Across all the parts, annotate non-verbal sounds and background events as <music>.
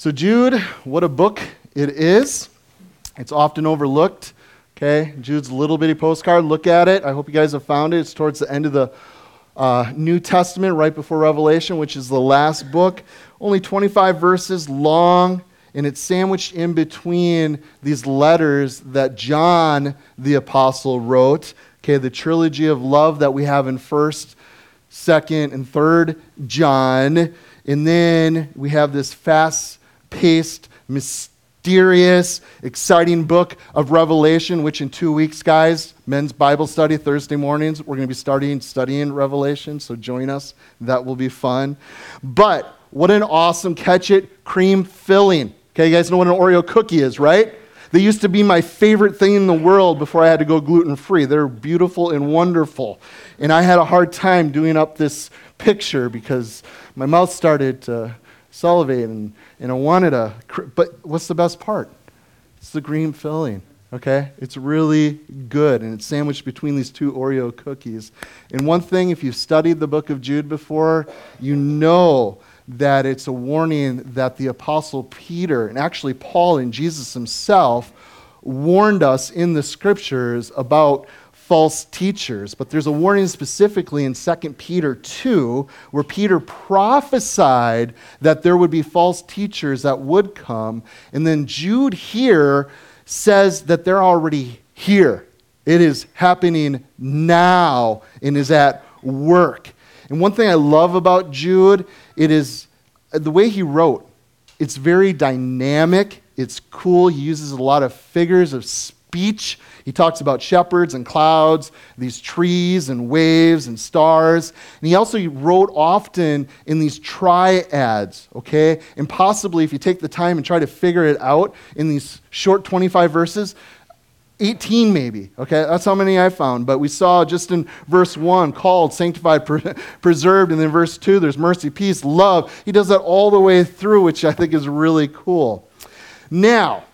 So, Jude, what a book it is. It's often overlooked. Okay, Jude's little bitty postcard. Look at it. I hope you guys have found it. It's towards the end of the uh, New Testament, right before Revelation, which is the last book. Only 25 verses long, and it's sandwiched in between these letters that John the Apostle wrote. Okay, the trilogy of love that we have in 1st, 2nd, and 3rd John. And then we have this fast paced, mysterious, exciting book of Revelation, which in two weeks, guys, men's Bible study Thursday mornings, we're going to be starting studying Revelation, so join us. That will be fun. But what an awesome catch it cream filling. Okay, you guys know what an Oreo cookie is, right? They used to be my favorite thing in the world before I had to go gluten free. They're beautiful and wonderful. And I had a hard time doing up this picture because my mouth started to salivate and, and I wanted a. But what's the best part? It's the green filling. Okay? It's really good, and it's sandwiched between these two Oreo cookies. And one thing, if you've studied the book of Jude before, you know that it's a warning that the Apostle Peter, and actually Paul and Jesus himself, warned us in the scriptures about false teachers. But there's a warning specifically in 2 Peter 2 where Peter prophesied that there would be false teachers that would come. And then Jude here says that they're already here. It is happening now and is at work. And one thing I love about Jude, it is uh, the way he wrote. It's very dynamic, it's cool. He uses a lot of figures of speech he talks about shepherds and clouds, these trees and waves and stars. And he also wrote often in these triads, okay? And possibly, if you take the time and try to figure it out in these short 25 verses, 18 maybe okay? That's how many i found. But we saw just in verse 1 called sanctified <laughs> preserved and then verse 2 there's mercy peace love. He does that all the way through which i think is really cool. Now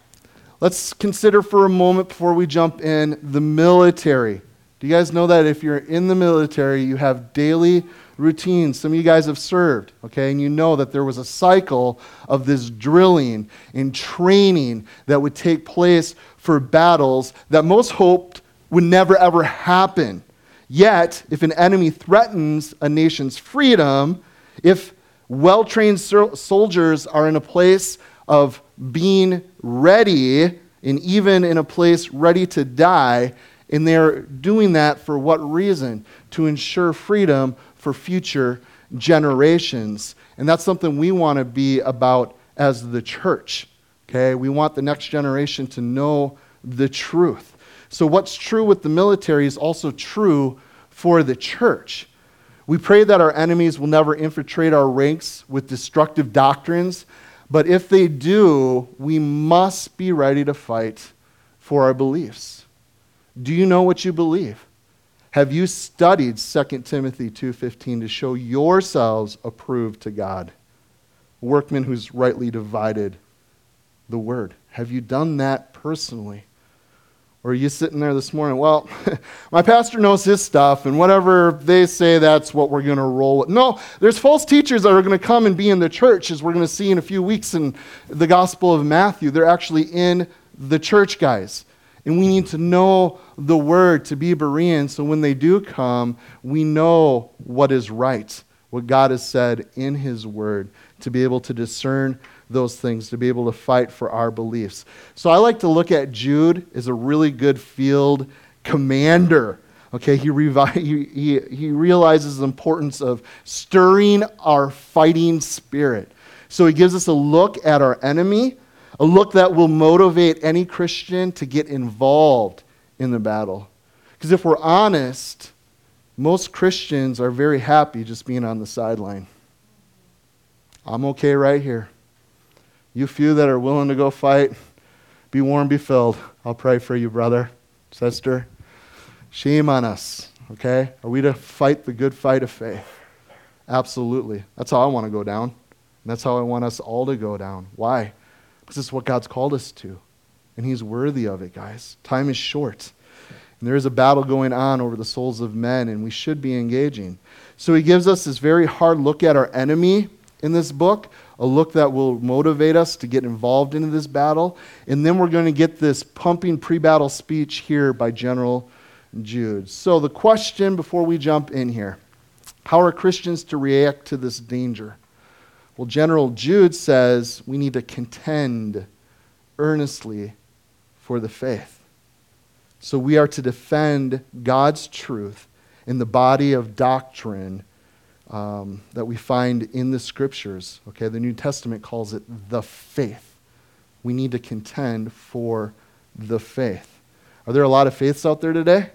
Let's consider for a moment before we jump in the military. Do you guys know that if you're in the military, you have daily routines? Some of you guys have served, okay? And you know that there was a cycle of this drilling and training that would take place for battles that most hoped would never ever happen. Yet, if an enemy threatens a nation's freedom, if well trained soldiers are in a place of being ready and even in a place ready to die. And they're doing that for what reason? To ensure freedom for future generations. And that's something we want to be about as the church. Okay? We want the next generation to know the truth. So, what's true with the military is also true for the church. We pray that our enemies will never infiltrate our ranks with destructive doctrines but if they do, we must be ready to fight for our beliefs. Do you know what you believe? Have you studied 2 Timothy 2:15 to show yourselves approved to God? A workman who's rightly divided the word. Have you done that personally? Or are you sitting there this morning? Well, <laughs> my pastor knows his stuff, and whatever they say, that's what we're going to roll with. No, there's false teachers that are going to come and be in the church, as we're going to see in a few weeks in the Gospel of Matthew. They're actually in the church, guys. And we need to know the word to be Berean, so when they do come, we know what is right, what God has said in his word, to be able to discern those things, to be able to fight for our beliefs. So I like to look at Jude as a really good field commander. Okay, he, revi- <laughs> he, he, he realizes the importance of stirring our fighting spirit. So he gives us a look at our enemy, a look that will motivate any Christian to get involved in the battle. Because if we're honest, most Christians are very happy just being on the sideline. I'm okay right here. You few that are willing to go fight, be warm, be filled. I'll pray for you, brother, sister. Shame on us, okay? Are we to fight the good fight of faith? Absolutely. That's how I want to go down. And that's how I want us all to go down. Why? Because it's what God's called us to. And He's worthy of it, guys. Time is short. And there is a battle going on over the souls of men, and we should be engaging. So He gives us this very hard look at our enemy in this book, a look that will motivate us to get involved into this battle. And then we're going to get this pumping pre battle speech here by General Jude. So, the question before we jump in here how are Christians to react to this danger? Well, General Jude says we need to contend earnestly for the faith. So, we are to defend God's truth in the body of doctrine um, that we find in the scriptures. Okay, the New Testament calls it the faith. We need to contend for the faith. Are there a lot of faiths out there today?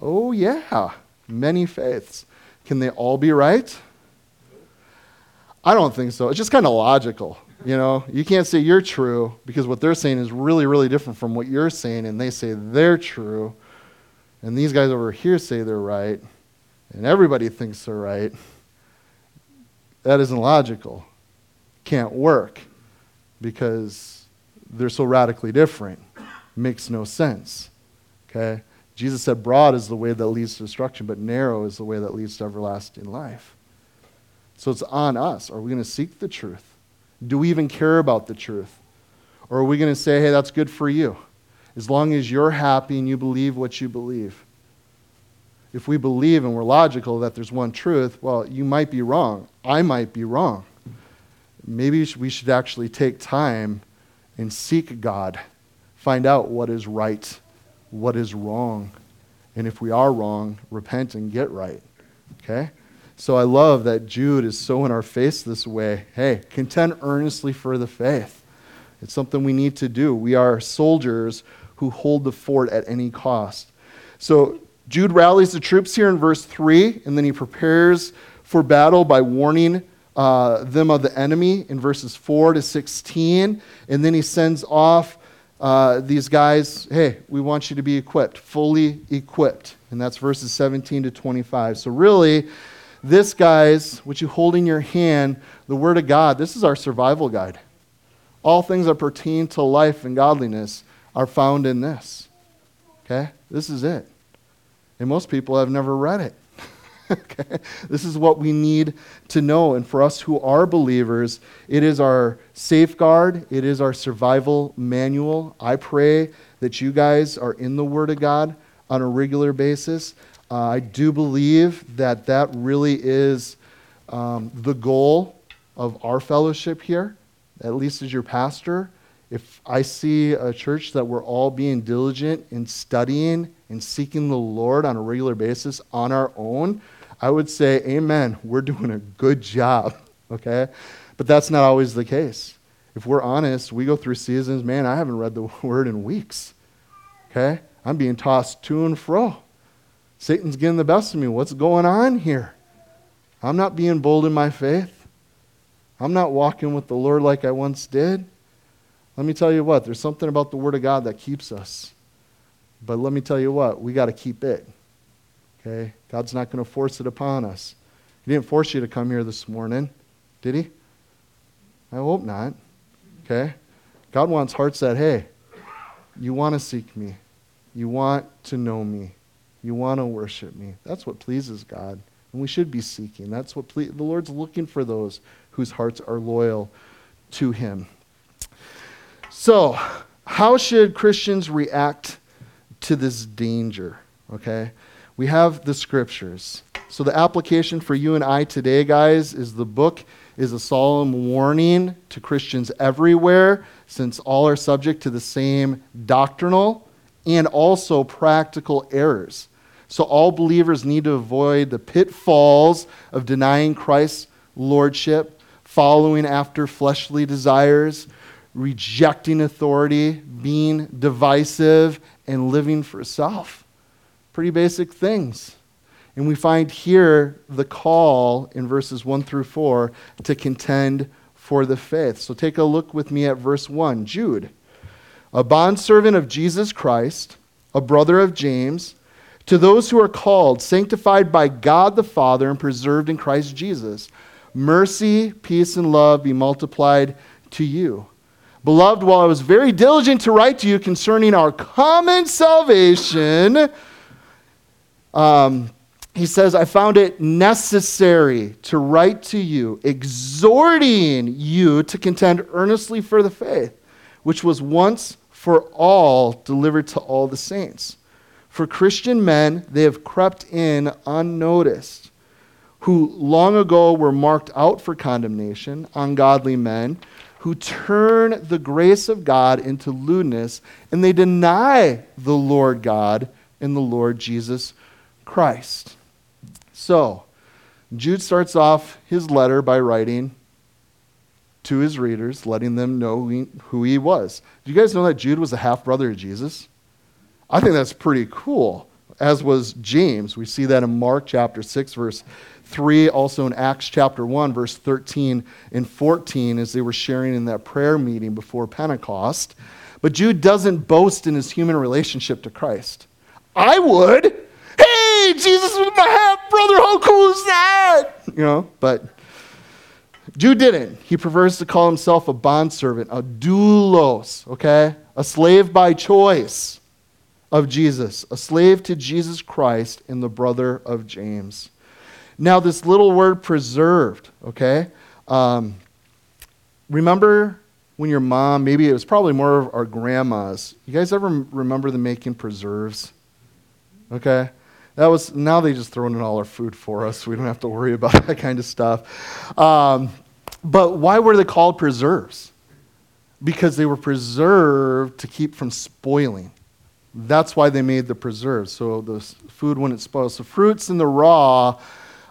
Oh, yeah, many faiths. Can they all be right? I don't think so. It's just kind of logical. You know, you can't say you're true because what they're saying is really, really different from what you're saying, and they say they're true. And these guys over here say they're right and everybody thinks they're right, that isn't logical. Can't work because they're so radically different. Makes no sense. Okay? Jesus said, Broad is the way that leads to destruction, but narrow is the way that leads to everlasting life. So it's on us. Are we going to seek the truth? Do we even care about the truth? Or are we going to say, hey, that's good for you? As long as you're happy and you believe what you believe if we believe and we're logical that there's one truth, well, you might be wrong. I might be wrong. Maybe we should actually take time and seek God, find out what is right, what is wrong. And if we are wrong, repent and get right. Okay? So I love that Jude is so in our face this way. Hey, contend earnestly for the faith. It's something we need to do. We are soldiers who hold the fort at any cost. So Jude rallies the troops here in verse 3, and then he prepares for battle by warning uh, them of the enemy in verses 4 to 16. And then he sends off uh, these guys, hey, we want you to be equipped, fully equipped. And that's verses 17 to 25. So, really, this, guys, what you hold in your hand, the Word of God, this is our survival guide. All things that pertain to life and godliness are found in this. Okay? This is it. And most people have never read it. <laughs> okay? This is what we need to know. And for us who are believers, it is our safeguard, it is our survival manual. I pray that you guys are in the Word of God on a regular basis. Uh, I do believe that that really is um, the goal of our fellowship here, at least as your pastor. If I see a church that we're all being diligent in studying and seeking the Lord on a regular basis on our own, I would say, Amen. We're doing a good job, <laughs> okay? But that's not always the case. If we're honest, we go through seasons, man, I haven't read the <laughs> word in weeks, okay? I'm being tossed to and fro. Satan's getting the best of me. What's going on here? I'm not being bold in my faith. I'm not walking with the Lord like I once did. Let me tell you what, there's something about the Word of God that keeps us. But let me tell you what, we got to keep it. Okay? God's not going to force it upon us. He didn't force you to come here this morning, did He? I hope not. Okay? God wants hearts that, hey, you want to seek me. You want to know me. You want to worship me. That's what pleases God. And we should be seeking. That's what ple- the Lord's looking for those whose hearts are loyal to Him. So, how should Christians react to this danger? Okay? We have the scriptures. So, the application for you and I today, guys, is the book is a solemn warning to Christians everywhere, since all are subject to the same doctrinal and also practical errors. So, all believers need to avoid the pitfalls of denying Christ's lordship, following after fleshly desires, rejecting authority, being divisive, and living for self. Pretty basic things. And we find here the call in verses 1 through 4 to contend for the faith. So take a look with me at verse 1. Jude, a bondservant of Jesus Christ, a brother of James, to those who are called, sanctified by God the Father, and preserved in Christ Jesus, mercy, peace, and love be multiplied to you. Beloved, while I was very diligent to write to you concerning our common salvation, um, he says, I found it necessary to write to you, exhorting you to contend earnestly for the faith, which was once for all delivered to all the saints. For Christian men, they have crept in unnoticed, who long ago were marked out for condemnation, ungodly men who turn the grace of God into lewdness, and they deny the Lord God and the Lord Jesus Christ. So, Jude starts off his letter by writing to his readers, letting them know who he, was. Do you guys know that Jude was a half brother of Jesus? I think that's pretty cool, as was James. We see that in Mark chapter 6, verse 3, also in Acts chapter 1, verse 13 and 14, as they were sharing in that prayer meeting before Pentecost. But Jude doesn't boast in his human relationship to Christ. I would. Hey, Jesus was my half brother. How cool is that? You know, but Jude didn't. He prefers to call himself a bondservant, a doulos, okay? A slave by choice of Jesus, a slave to Jesus Christ and the brother of James. Now, this little word preserved, okay? Um, remember when your mom, maybe it was probably more of our grandmas, you guys ever remember them making preserves? Okay? That was, now they just throw in all our food for us. We don't have to worry about <laughs> that kind of stuff. Um, but why were they called preserves? Because they were preserved to keep from spoiling. That's why they made the preserves, so the food wouldn't spoil. So fruits in the raw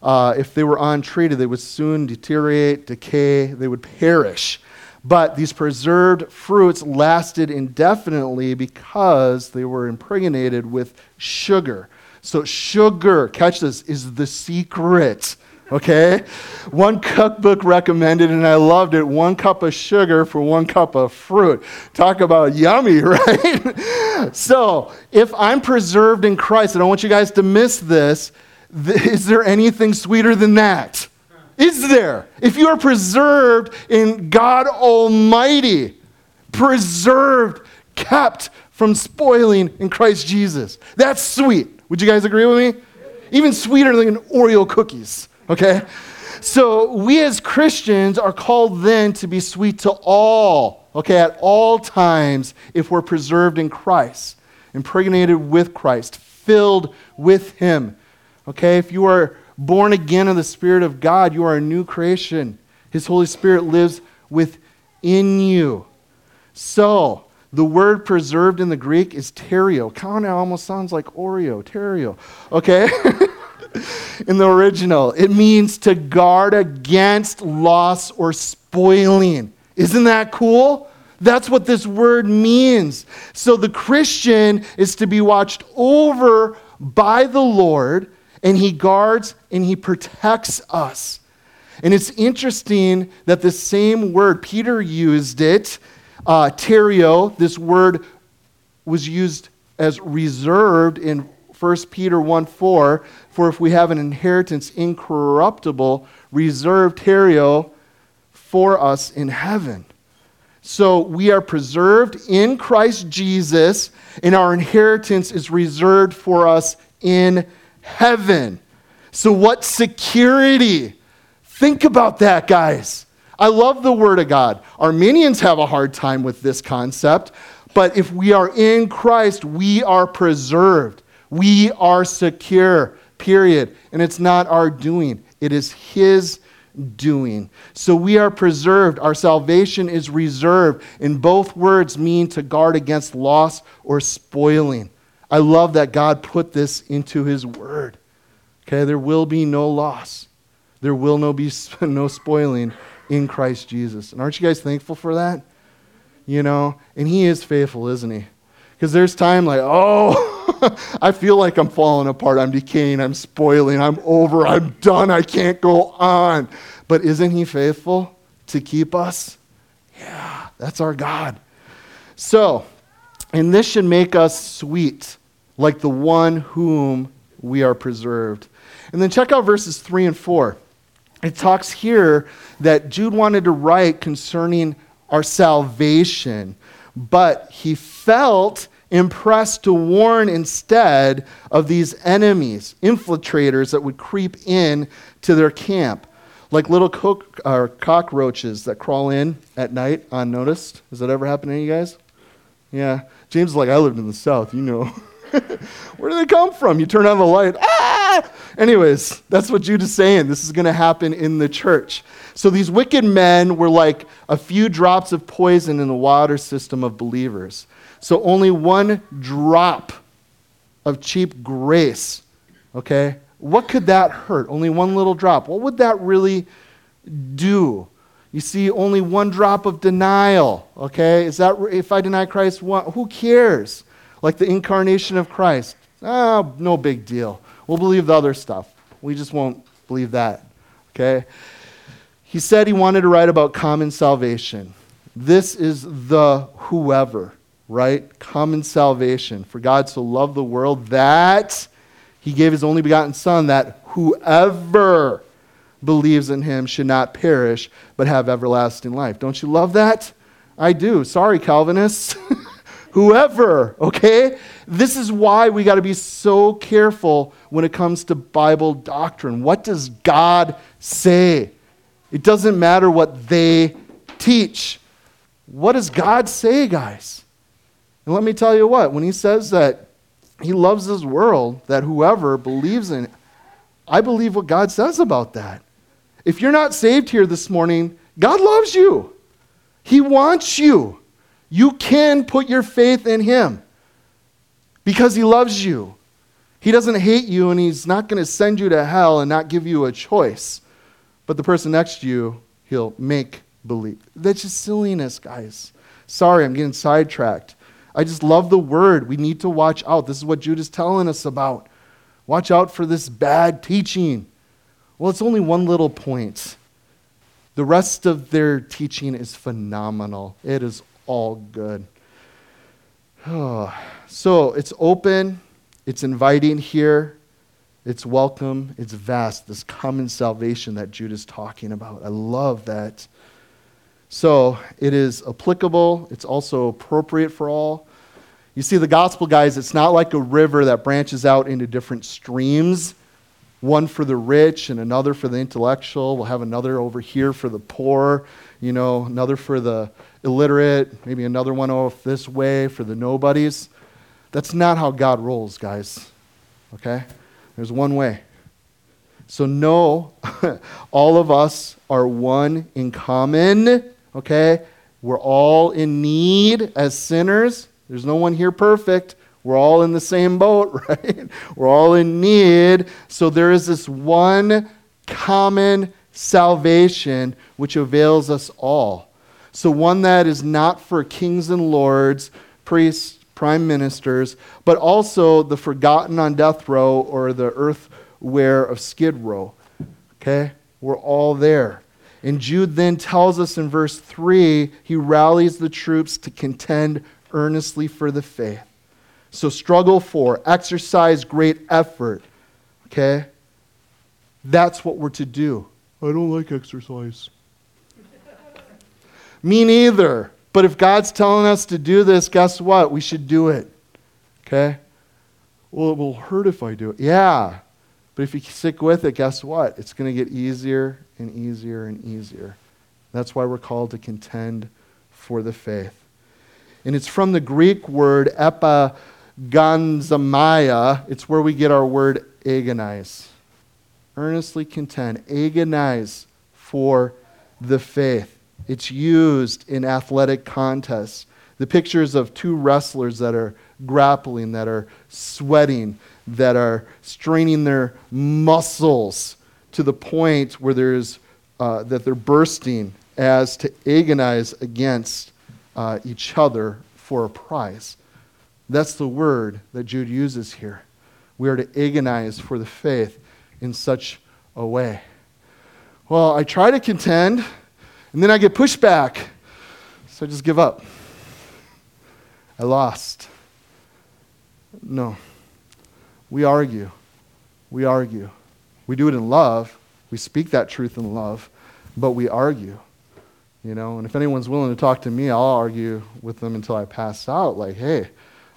uh, if they were untreated, they would soon deteriorate, decay, they would perish. But these preserved fruits lasted indefinitely because they were impregnated with sugar. So, sugar, catch this, is the secret. Okay? One cookbook recommended, and I loved it one cup of sugar for one cup of fruit. Talk about yummy, <laughs> right? so, if I'm preserved in Christ, and I want you guys to miss this is there anything sweeter than that? Is there? If you are preserved in God Almighty, preserved, kept from spoiling in Christ Jesus, that's sweet. Would you guys agree with me? Even sweeter than Oreo cookies, okay? So we as Christians are called then to be sweet to all, okay, at all times if we're preserved in Christ, impregnated with Christ, filled with Him Okay, if you are born again of the Spirit of God, you are a new creation. His Holy Spirit lives within you. So, the word preserved in the Greek is terio. Kind of almost sounds like Oreo, terio. Okay? <laughs> in the original, it means to guard against loss or spoiling. Isn't that cool? That's what this word means. So the Christian is to be watched over by the Lord and he guards and he protects us. And it's interesting that the same word, Peter used it, uh, terio, this word was used as reserved in 1 Peter 1 4, for if we have an inheritance incorruptible, reserved terio for us in heaven. So we are preserved in Christ Jesus, and our inheritance is reserved for us in heaven. So, what security? Think about that, guys. I love the Word of God. Arminians have a hard time with this concept, but if we are in Christ, we are preserved. We are secure, period. And it's not our doing, it is His doing. So we are preserved. Our salvation is reserved. And both words mean to guard against loss or spoiling. I love that God put this into His Word. Okay, there will be no loss. There will no be <laughs> no spoiling in Christ Jesus. And aren't you guys thankful for that? You know, and He is faithful, isn't He? Because there's time like, <laughs> oh, I feel like I'm falling apart. I'm decaying. I'm spoiling. I'm over. I'm done. I can't go on. But isn't He faithful to keep us? Yeah, that's our God. So, and this should make us sweet, like the one whom we are preserved. And then check out verses 3 and 4. It talks here that Jude wanted to write concerning our salvation, but he felt impressed to warn instead of these enemies, infiltrators that would creep in to their camp, like little co- uh, cockroaches that crawl in at night unnoticed. Has that ever happened to you guys? Yeah. James is like, I lived in the South, you know. <laughs> <laughs> Where do they come from? You turn on the light. Ah! Anyways, that's what Jude is saying. This is going to happen in the church. So these wicked men were like a few drops of poison in the water system of believers. So only one drop of cheap grace, okay? What could that hurt? Only one little drop. What would that really do? You see, only one drop of denial, okay? Is that if I deny Christ, who cares? Like the incarnation of Christ. Ah, no big deal. We'll believe the other stuff. We just won't believe that, okay? He said he wanted to write about common salvation. This is the whoever, right? Common salvation. For God so loved the world that he gave his only begotten Son, that whoever believes in him should not perish, but have everlasting life. Don't you love that? I do. Sorry, Calvinists. <laughs> whoever, okay? This is why we got to be so careful when it comes to Bible doctrine. What does God say? It doesn't matter what they teach. What does God say, guys? And let me tell you what, when he says that he loves his world, that whoever believes in it, I believe what God says about that. If you're not saved here this morning, God loves you. He wants you. You can put your faith in him because he loves you. He doesn't hate you and he's not going to send you to hell and not give you a choice. But the person next to you, he'll make believe. That's just silliness, guys. Sorry, I'm getting sidetracked. I just love the word. We need to watch out. This is what Jude is telling us about. Watch out for this bad teaching. Well, it's only one little point. The rest of their teaching is phenomenal. It is all good. Ah, so it's open, it's inviting here, it's welcome, it's vast, this common salvation that Jude is talking about. I love that. So it is applicable, it's also appropriate for all. You see, the gospel, guys, it's not like a river that branches out into different streams one for the rich and another for the intellectual. We'll have another over here for the poor, you know, another for the illiterate, maybe another one off this way for the nobodies. That's not how God rolls, guys. Okay? There's one way. So, know <laughs> all of us are one in common. Okay? We're all in need as sinners. There's no one here perfect. We're all in the same boat, <laughs> right? We're all in need. So there is this one common salvation which avails us all. So, one that is not for kings and lords, priests, prime ministers, but also the forgotten on death row or the earthware of skid row. Okay? We're all there. And Jude then tells us in verse 3 he rallies the troops to contend earnestly for the faith. So struggle for, exercise great effort. Okay? That's what we're to do. I don't like exercise. Me neither. But if God's telling us to do this, guess what? We should do it. Okay? Well, it will hurt if I do it. Yeah. But if you stick with it, guess what? It's going to get easier and easier and easier. That's why we're called to contend for the faith. And it's from the Greek word epagonizomai. It's where we get our word agonize. Earnestly contend, agonize for the faith. It's used in athletic contests. The pictures of two wrestlers that are grappling, that are sweating, that are straining their muscles to the point where there's, uh, that they're bursting as to agonize against uh, each other for a prize. That's the word that Jude uses here. We are to agonize for the faith in such a way. Well, I try to contend and then I get pushback. So I just give up. I lost. No. We argue. We argue. We do it in love. We speak that truth in love, but we argue. You know, and if anyone's willing to talk to me, I'll argue with them until I pass out. Like, hey,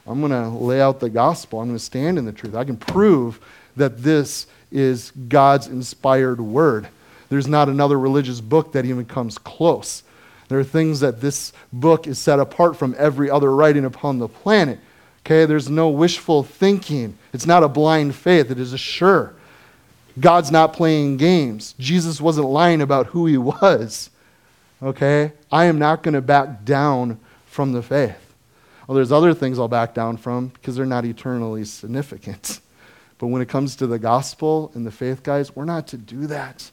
I'm going to lay out the gospel. I'm going to stand in the truth. I can prove that this is God's inspired word. There's not another religious book that even comes close. There are things that this book is set apart from every other writing upon the planet. Okay, there's no wishful thinking. It's not a blind faith, it is a sure. God's not playing games. Jesus wasn't lying about who he was. Okay? I am not going to back down from the faith. Well, there's other things I'll back down from because they're not eternally significant. <laughs> But when it comes to the gospel and the faith, guys, we're not to do that.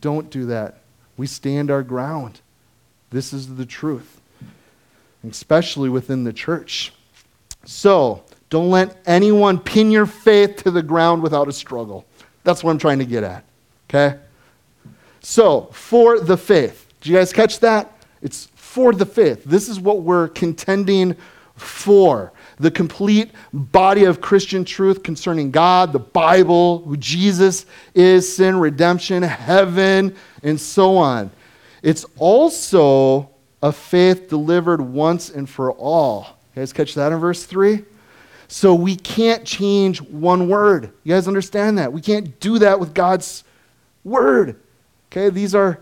Don't do that. We stand our ground. This is the truth, especially within the church. So, don't let anyone pin your faith to the ground without a struggle. That's what I'm trying to get at. Okay? So, for the faith. Did you guys catch that? It's for the faith. This is what we're contending for. The complete body of Christian truth concerning God, the Bible, who Jesus is, sin, redemption, heaven, and so on. It's also a faith delivered once and for all. You guys catch that in verse 3? So we can't change one word. You guys understand that? We can't do that with God's word. Okay, these are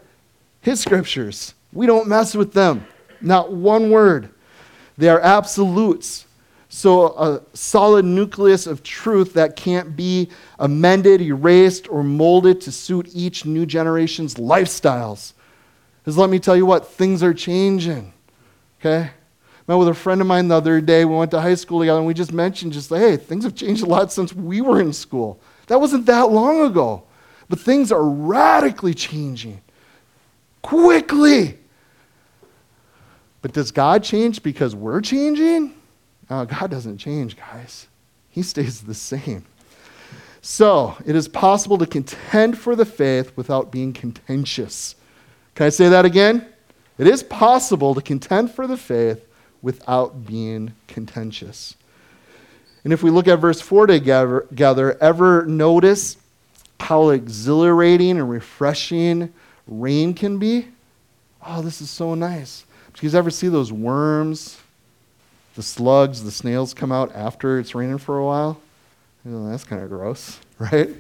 His scriptures. We don't mess with them. Not one word. They are absolutes. So, a solid nucleus of truth that can't be amended, erased, or molded to suit each new generation's lifestyles. Because let me tell you what, things are changing. Okay? I met with a friend of mine the other day. We went to high school together, and we just mentioned, just hey, things have changed a lot since we were in school. That wasn't that long ago. But things are radically changing quickly. But does God change because we're changing? No, God doesn't change, guys. He stays the same. So, it is possible to contend for the faith without being contentious. Can I say that again? It is possible to contend for the faith without being contentious. And if we look at verse 4 together, together ever notice how exhilarating and refreshing rain can be? Oh, this is so nice. Do you guys ever see those worms, the slugs, the snails come out after it's raining for a while? That's kind of gross, <laughs> right?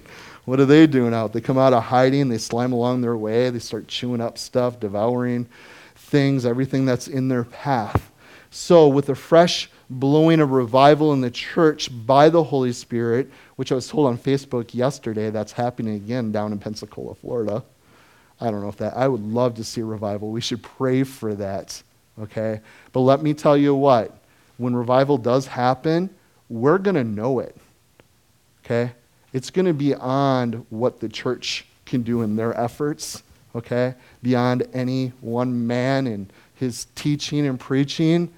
What are they doing out? They come out of hiding, they slime along their way, they start chewing up stuff, devouring things, everything that's in their path. So, with a fresh blowing of revival in the church by the Holy Spirit, which I was told on Facebook yesterday, that's happening again down in Pensacola, Florida. I don't know if that, I would love to see a revival. We should pray for that, okay? But let me tell you what, when revival does happen, we're going to know it, okay? It's going to be beyond what the church can do in their efforts, okay? Beyond any one man and his teaching and preaching.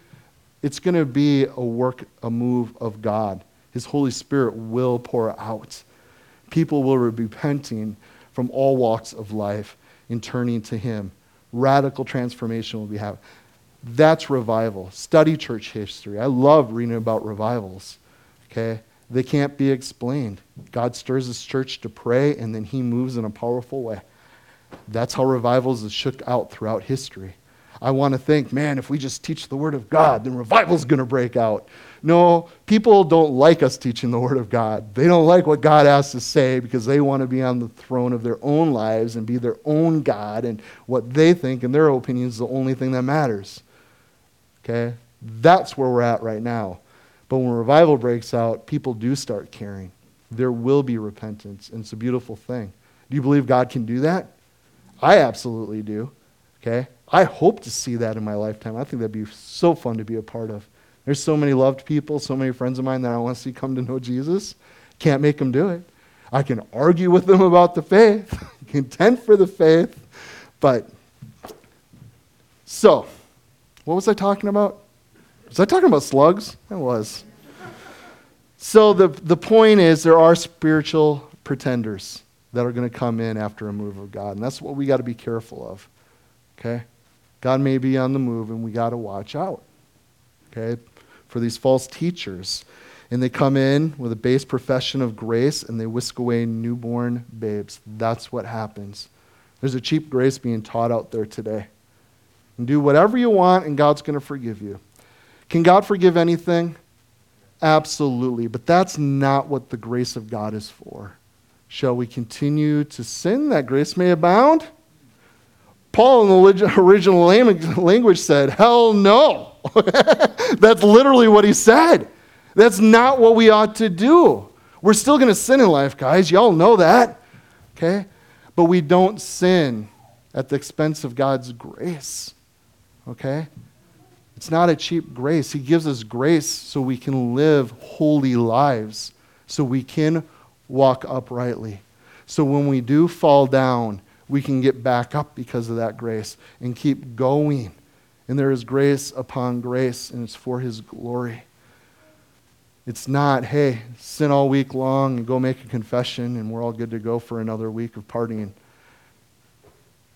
It's going to be a work, a move of God. His Holy Spirit will pour out. People will be repenting from all walks of life in turning to Him. Radical transformation will be happening. That's revival. Study church history. I love reading about revivals. Okay? They can't be explained. God stirs his church to pray, and then he moves in a powerful way. That's how revivals is shook out throughout history. I want to think, man, if we just teach the Word of God, then revival's going to break out. No, people don't like us teaching the Word of God. They don't like what God has to say because they want to be on the throne of their own lives and be their own God, and what they think and their opinion is the only thing that matters. Okay? That's where we're at right now. But when revival breaks out, people do start caring. There will be repentance, and it's a beautiful thing. Do you believe God can do that? I absolutely do. Okay? I hope to see that in my lifetime. I think that'd be so fun to be a part of. There's so many loved people, so many friends of mine that I want to see come to know Jesus. Can't make them do it. I can argue with them about the faith, <laughs> contend for the faith, but so, what was I talking about? Was I talking about slugs? I was. So the, the point is there are spiritual pretenders that are going to come in after a move of God. And that's what we got to be careful of. Okay? God may be on the move and we got to watch out. Okay? for these false teachers. And they come in with a base profession of grace and they whisk away newborn babes. That's what happens. There's a cheap grace being taught out there today. And do whatever you want, and God's going to forgive you. Can God forgive anything? Absolutely. But that's not what the grace of God is for. Shall we continue to sin that grace may abound? Paul in the <laughs> original language said, Hell no. <laughs> That's literally what he said. That's not what we ought to do. We're still going to sin in life, guys. Y'all know that. Okay? But we don't sin at the expense of God's grace. Okay? It's not a cheap grace. He gives us grace so we can live holy lives, so we can walk uprightly. So when we do fall down, we can get back up because of that grace and keep going. And there is grace upon grace, and it's for His glory. It's not, hey, sin all week long and go make a confession, and we're all good to go for another week of partying.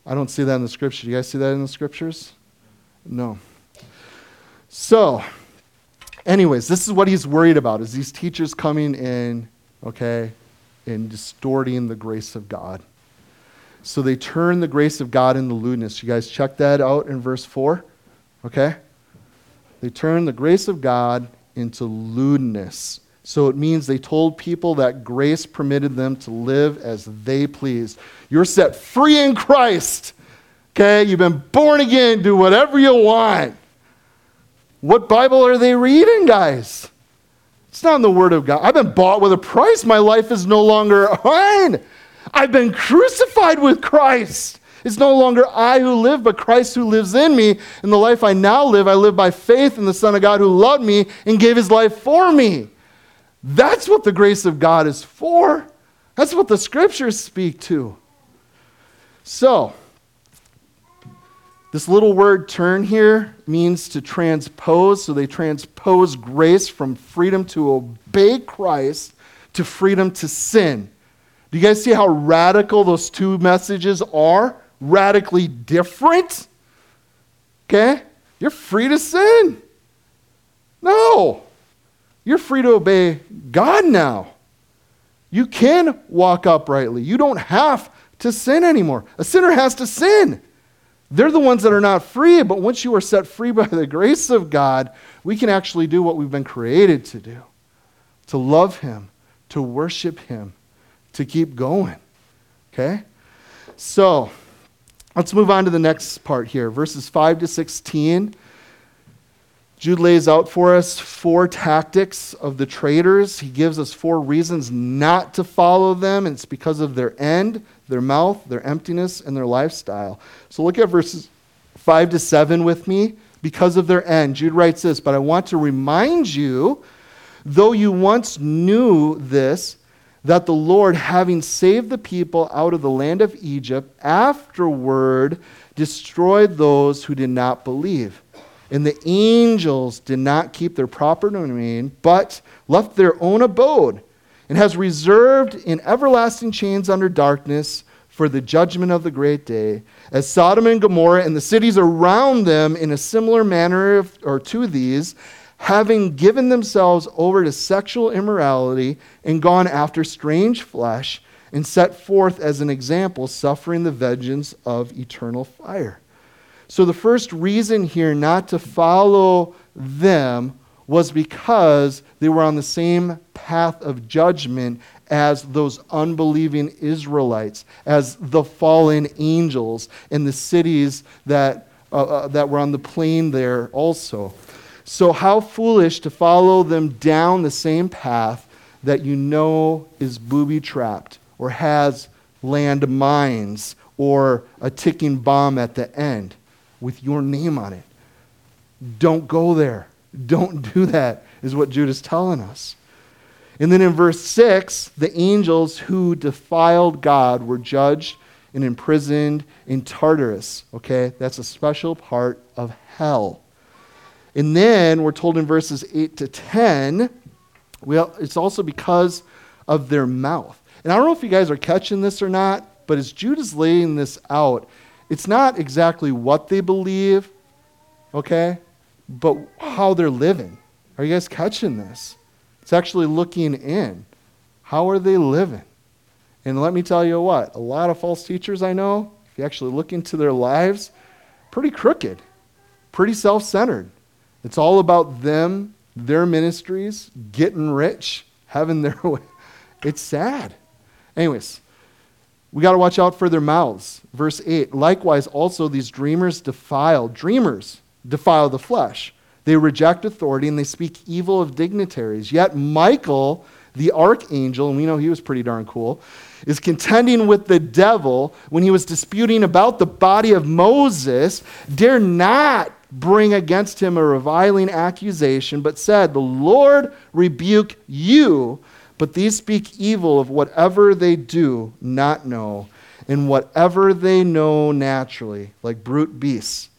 I don't see that in the scriptures. Do you guys see that in the scriptures? No. So, anyways, this is what he's worried about is these teachers coming in, okay, and distorting the grace of God. So they turn the grace of God into lewdness. You guys check that out in verse 4? Okay? They turn the grace of God into lewdness. So it means they told people that grace permitted them to live as they pleased. You're set free in Christ. Okay? You've been born again. Do whatever you want. What Bible are they reading, guys? It's not in the Word of God. I've been bought with a price. My life is no longer <laughs> mine. I've been crucified with Christ. It's no longer I who live, but Christ who lives in me. In the life I now live, I live by faith in the Son of God who loved me and gave his life for me. That's what the grace of God is for. That's what the scriptures speak to. So, this little word turn here means to transpose. So they transpose grace from freedom to obey Christ to freedom to sin. Do you guys see how radical those two messages are? Radically different? Okay? You're free to sin. No. You're free to obey God now. You can walk uprightly. You don't have to sin anymore. A sinner has to sin. They're the ones that are not free, but once you are set free by the grace of God, we can actually do what we've been created to do to love Him, to worship Him, to keep going. Okay? So, let's move on to the next part here. Verses 5 to 16. Jude lays out for us four tactics of the traitors. He gives us four reasons not to follow them, and it's because of their end, their mouth, their emptiness, and their lifestyle. So look at verses 5 to 7 with me. Because of their end, Jude writes this, but I want to remind you, though you once knew this, that the Lord, having saved the people out of the land of Egypt, afterward destroyed those who did not believe. And the angels did not keep their proper domain, but left their own abode, and has reserved in everlasting chains under darkness for the judgment of the great day, as Sodom and Gomorrah and the cities around them in a similar manner or to these having given themselves over to sexual immorality and gone after strange flesh, and set forth as an example, suffering the vengeance of eternal fire. So, the first reason here not to follow them was because they were on the same path of judgment as those unbelieving Israelites, as the fallen angels in the cities that, uh, uh, that were on the plain there also. So, how foolish to follow them down the same path that you know is booby trapped or has land mines or a ticking bomb at the end with your name on it. Don't go there. Don't do that, is what Jude is telling us. And then in verse 6, the angels who defiled God were judged and imprisoned in Tartarus. Okay? That's a special part of hell. And then we're told in verses 8 to 10, well, it's also because of their mouth. And I don't know if you guys are catching this or not, but as Jude is laying this out, it's not exactly what they believe, okay, but how they're living. Are you guys catching this? It's actually looking in. How are they living? And let me tell you what, a lot of false teachers I know, if you actually look into their lives, pretty crooked, pretty self centered. It's all about them their ministries, getting rich, having their <laughs> way. It's sad. Anyways, we got to watch out for their mouths. Verse 8 Likewise, also these dreamers defile, dreamers defile the flesh. They reject authority and they speak evil of dignitaries. Yet Michael, the archangel, and we know he was pretty darn cool, is contending with the devil when he was disputing about the body of Moses, dare not bring against him a reviling accusation, but said, The Lord rebuke you. But these speak evil of whatever they do not know, and whatever they know naturally, like brute beasts.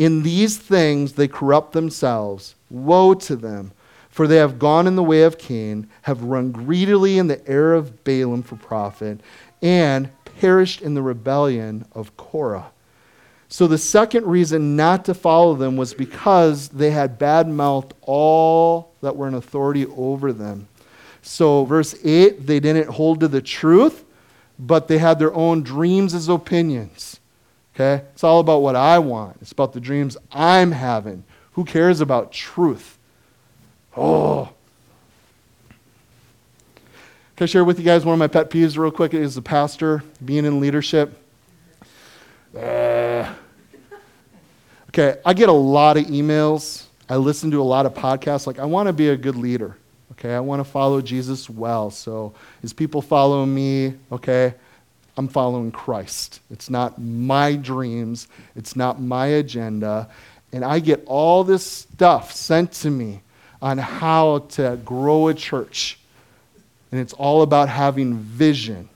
In these things they corrupt themselves. Woe to them! For they have gone in the way of Cain, have run greedily in the error of Balaam for profit, and perished in the rebellion of Korah. So the second reason not to follow them was because they had bad mouthed all that were in authority over them. So, verse 8, they didn't hold to the truth, but they had their own dreams as opinions. Okay? It's all about what I want, it's about the dreams I'm having. Who cares about truth? Oh. Can I share with you guys one of my pet peeves, real quick? Is a pastor being in leadership. Uh, okay, I get a lot of emails. I listen to a lot of podcasts. Like, I want to be a good leader. Okay, I want to follow Jesus well. So, as people follow me, okay, I'm following Christ. It's not my dreams, it's not my agenda. And I get all this stuff sent to me on how to grow a church. And it's all about having vision.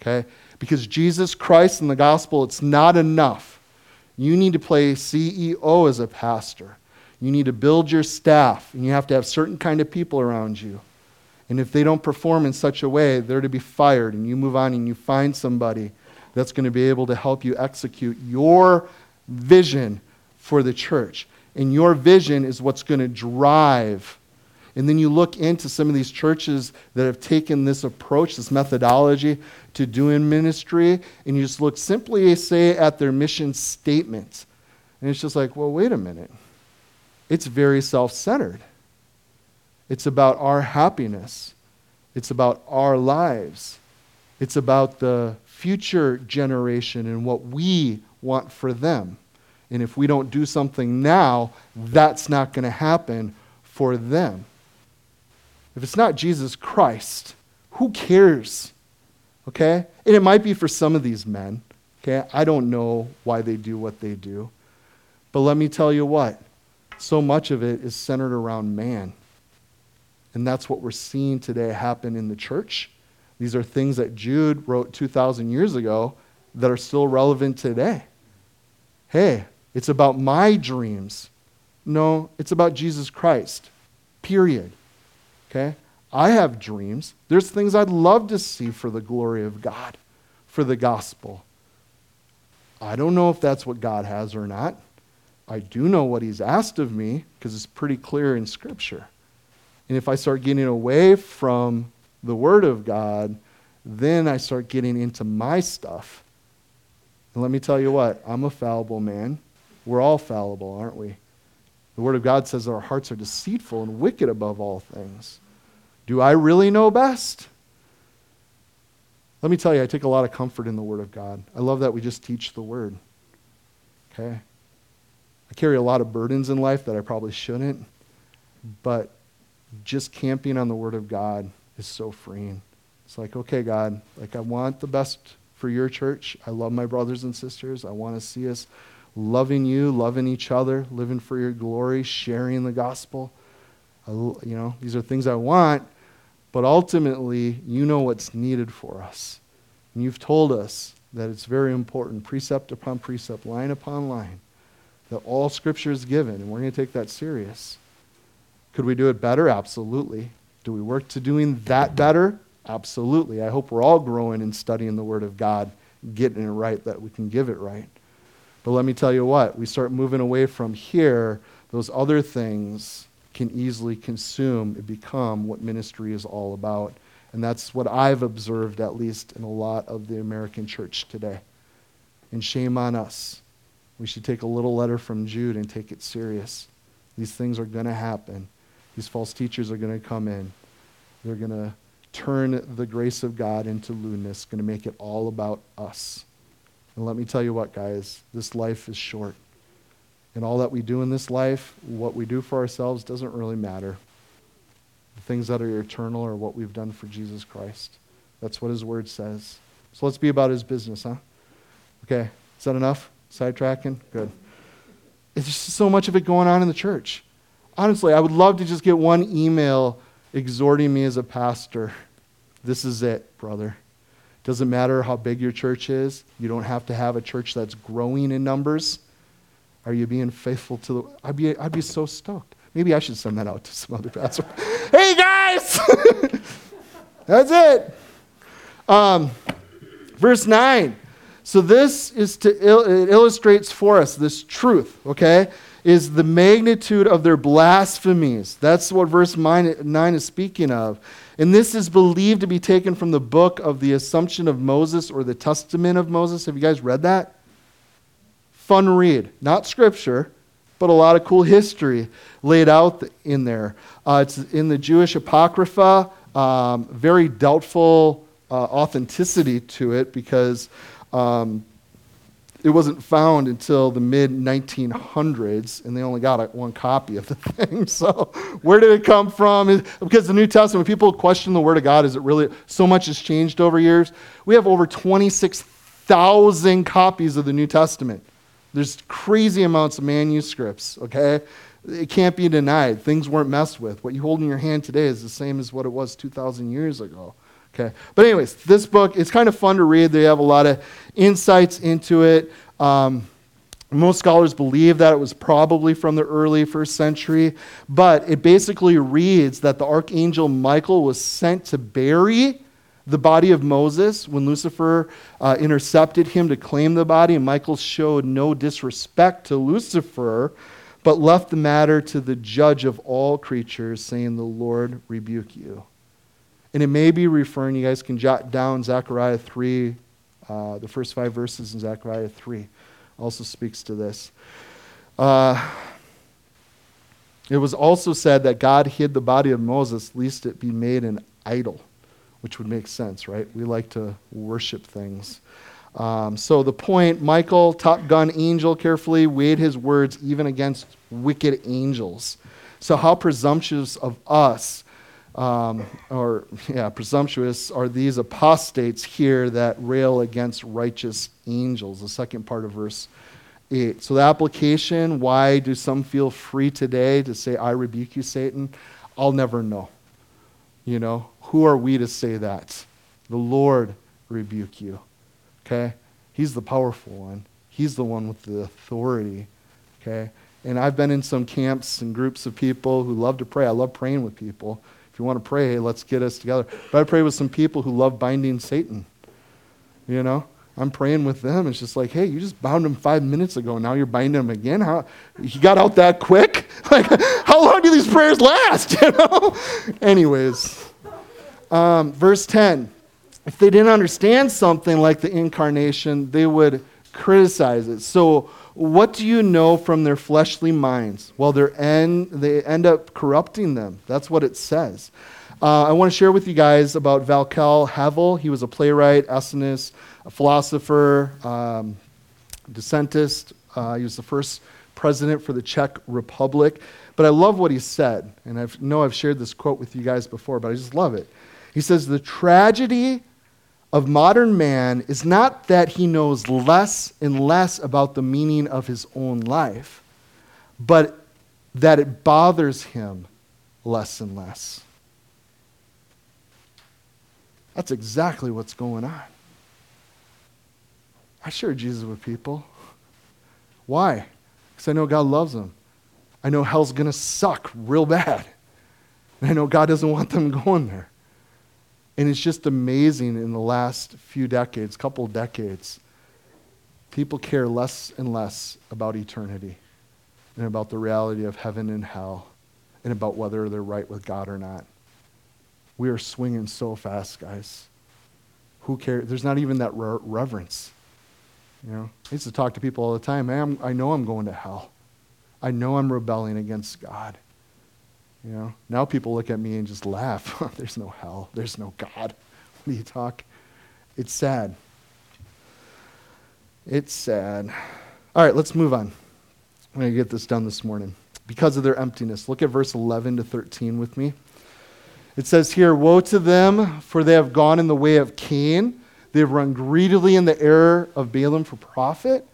Okay? Because Jesus Christ and the gospel, it's not enough. You need to play CEO as a pastor. You need to build your staff, and you have to have certain kind of people around you. And if they don't perform in such a way, they're to be fired, and you move on and you find somebody that's going to be able to help you execute your vision for the church. And your vision is what's going to drive. And then you look into some of these churches that have taken this approach, this methodology to doing ministry, and you just look simply, say, at their mission statement. And it's just like, well, wait a minute. It's very self centered. It's about our happiness, it's about our lives, it's about the future generation and what we want for them. And if we don't do something now, that's not going to happen for them. If it's not Jesus Christ, who cares? Okay? And it might be for some of these men. Okay? I don't know why they do what they do. But let me tell you what so much of it is centered around man. And that's what we're seeing today happen in the church. These are things that Jude wrote 2,000 years ago that are still relevant today. Hey, it's about my dreams. No, it's about Jesus Christ. Period. Okay? I have dreams. There's things I'd love to see for the glory of God, for the gospel. I don't know if that's what God has or not. I do know what He's asked of me because it's pretty clear in Scripture. And if I start getting away from the Word of God, then I start getting into my stuff. And let me tell you what, I'm a fallible man. We're all fallible, aren't we? The Word of God says our hearts are deceitful and wicked above all things. Do I really know best? Let me tell you, I take a lot of comfort in the Word of God. I love that we just teach the Word. Okay? I carry a lot of burdens in life that I probably shouldn't, but just camping on the Word of God is so freeing. It's like, okay, God, like I want the best for your church. I love my brothers and sisters. I want to see us loving you, loving each other, living for your glory, sharing the gospel. I, you know, these are things I want, but ultimately, you know what's needed for us. And you've told us that it's very important, precept upon precept, line upon line, that all Scripture is given, and we're going to take that serious. Could we do it better? Absolutely. Do we work to doing that better? Absolutely. I hope we're all growing and studying the Word of God, getting it right, that we can give it right. But let me tell you what, we start moving away from here, those other things can easily consume and become what ministry is all about. And that's what I've observed, at least in a lot of the American church today. And shame on us. We should take a little letter from Jude and take it serious. These things are going to happen. These false teachers are going to come in. They're going to turn the grace of God into lewdness, going to make it all about us. And let me tell you what, guys, this life is short. And all that we do in this life, what we do for ourselves, doesn't really matter. The things that are eternal are what we've done for Jesus Christ. That's what his word says. So let's be about his business, huh? Okay, is that enough? Sidetracking? Good. It's just so much of it going on in the church. Honestly, I would love to just get one email exhorting me as a pastor. This is it, brother. Doesn't matter how big your church is. You don't have to have a church that's growing in numbers. Are you being faithful to the I'd be I'd be so stoked. Maybe I should send that out to some other pastor. <laughs> hey guys! <laughs> that's it. Um, verse 9. So this is to il- it illustrates for us this truth, okay? Is the magnitude of their blasphemies. That's what verse 9 is speaking of. And this is believed to be taken from the book of the Assumption of Moses or the Testament of Moses. Have you guys read that? Fun read. Not scripture, but a lot of cool history laid out in there. Uh, it's in the Jewish Apocrypha. Um, very doubtful uh, authenticity to it because um, it wasn't found until the mid 1900s, and they only got one copy of the <laughs> thing. So, where did it come from? Because the New Testament, people question the Word of God, is it really so much has changed over years? We have over 26,000 copies of the New Testament. There's crazy amounts of manuscripts, okay? It can't be denied. Things weren't messed with. What you hold in your hand today is the same as what it was 2,000 years ago. Okay. But, anyways, this book, it's kind of fun to read. They have a lot of insights into it. Um, most scholars believe that it was probably from the early first century, but it basically reads that the archangel Michael was sent to bury the body of Moses when Lucifer uh, intercepted him to claim the body, and Michael showed no disrespect to Lucifer, but left the matter to the judge of all creatures, saying, The Lord rebuke you. And it may be referring, you guys can jot down Zechariah 3, uh, the first five verses in Zechariah 3 also speaks to this. Uh, it was also said that God hid the body of Moses lest it be made an idol, which would make sense, right? We like to worship things. Um, so the point Michael, Top Gun angel, carefully weighed his words even against wicked angels. So, how presumptuous of us um, or yeah, presumptuous are these apostates here that rail against righteous angels, the second part of verse 8. So, the application why do some feel free today to say, I rebuke you, Satan? I'll never know. You know, who are we to say that? The Lord rebuke you. Okay? He's the powerful one, He's the one with the authority. Okay? And I've been in some camps and groups of people who love to pray. I love praying with people. If you want to pray, let's get us together. But I pray with some people who love binding Satan. You know? I'm praying with them. It's just like, hey, you just bound him five minutes ago. Now you're binding him again. How he got out that quick? <laughs> Like, how long do these prayers last? <laughs> You know. Anyways, um, verse ten. If they didn't understand something like the incarnation, they would criticize it. So what do you know from their fleshly minds? Well, they end, they end up corrupting them. That's what it says. Uh, I want to share with you guys about Václav Havel. He was a playwright, essayist, a philosopher, um, dissentist. Uh, he was the first president for the Czech Republic. But I love what he said, and I know I've shared this quote with you guys before, but I just love it. He says, The tragedy of modern man is not that he knows less and less about the meaning of his own life, but that it bothers him less and less. That's exactly what's going on. I share Jesus with people. Why? Because I know God loves them. I know hell's going to suck real bad. And I know God doesn't want them <laughs> going there. And it's just amazing in the last few decades, couple decades, people care less and less about eternity and about the reality of heaven and hell and about whether they're right with God or not. We are swinging so fast, guys. Who cares? There's not even that re- reverence. You know, I used to talk to people all the time. Man, i know I'm going to hell. I know I'm rebelling against God. You know, now people look at me and just laugh. <laughs> There's no hell. There's no God. What do you talk? It's sad. It's sad. All right, let's move on. I'm going to get this done this morning. Because of their emptiness. Look at verse 11 to 13 with me. It says here, Woe to them, for they have gone in the way of Cain. They have run greedily in the error of Balaam for profit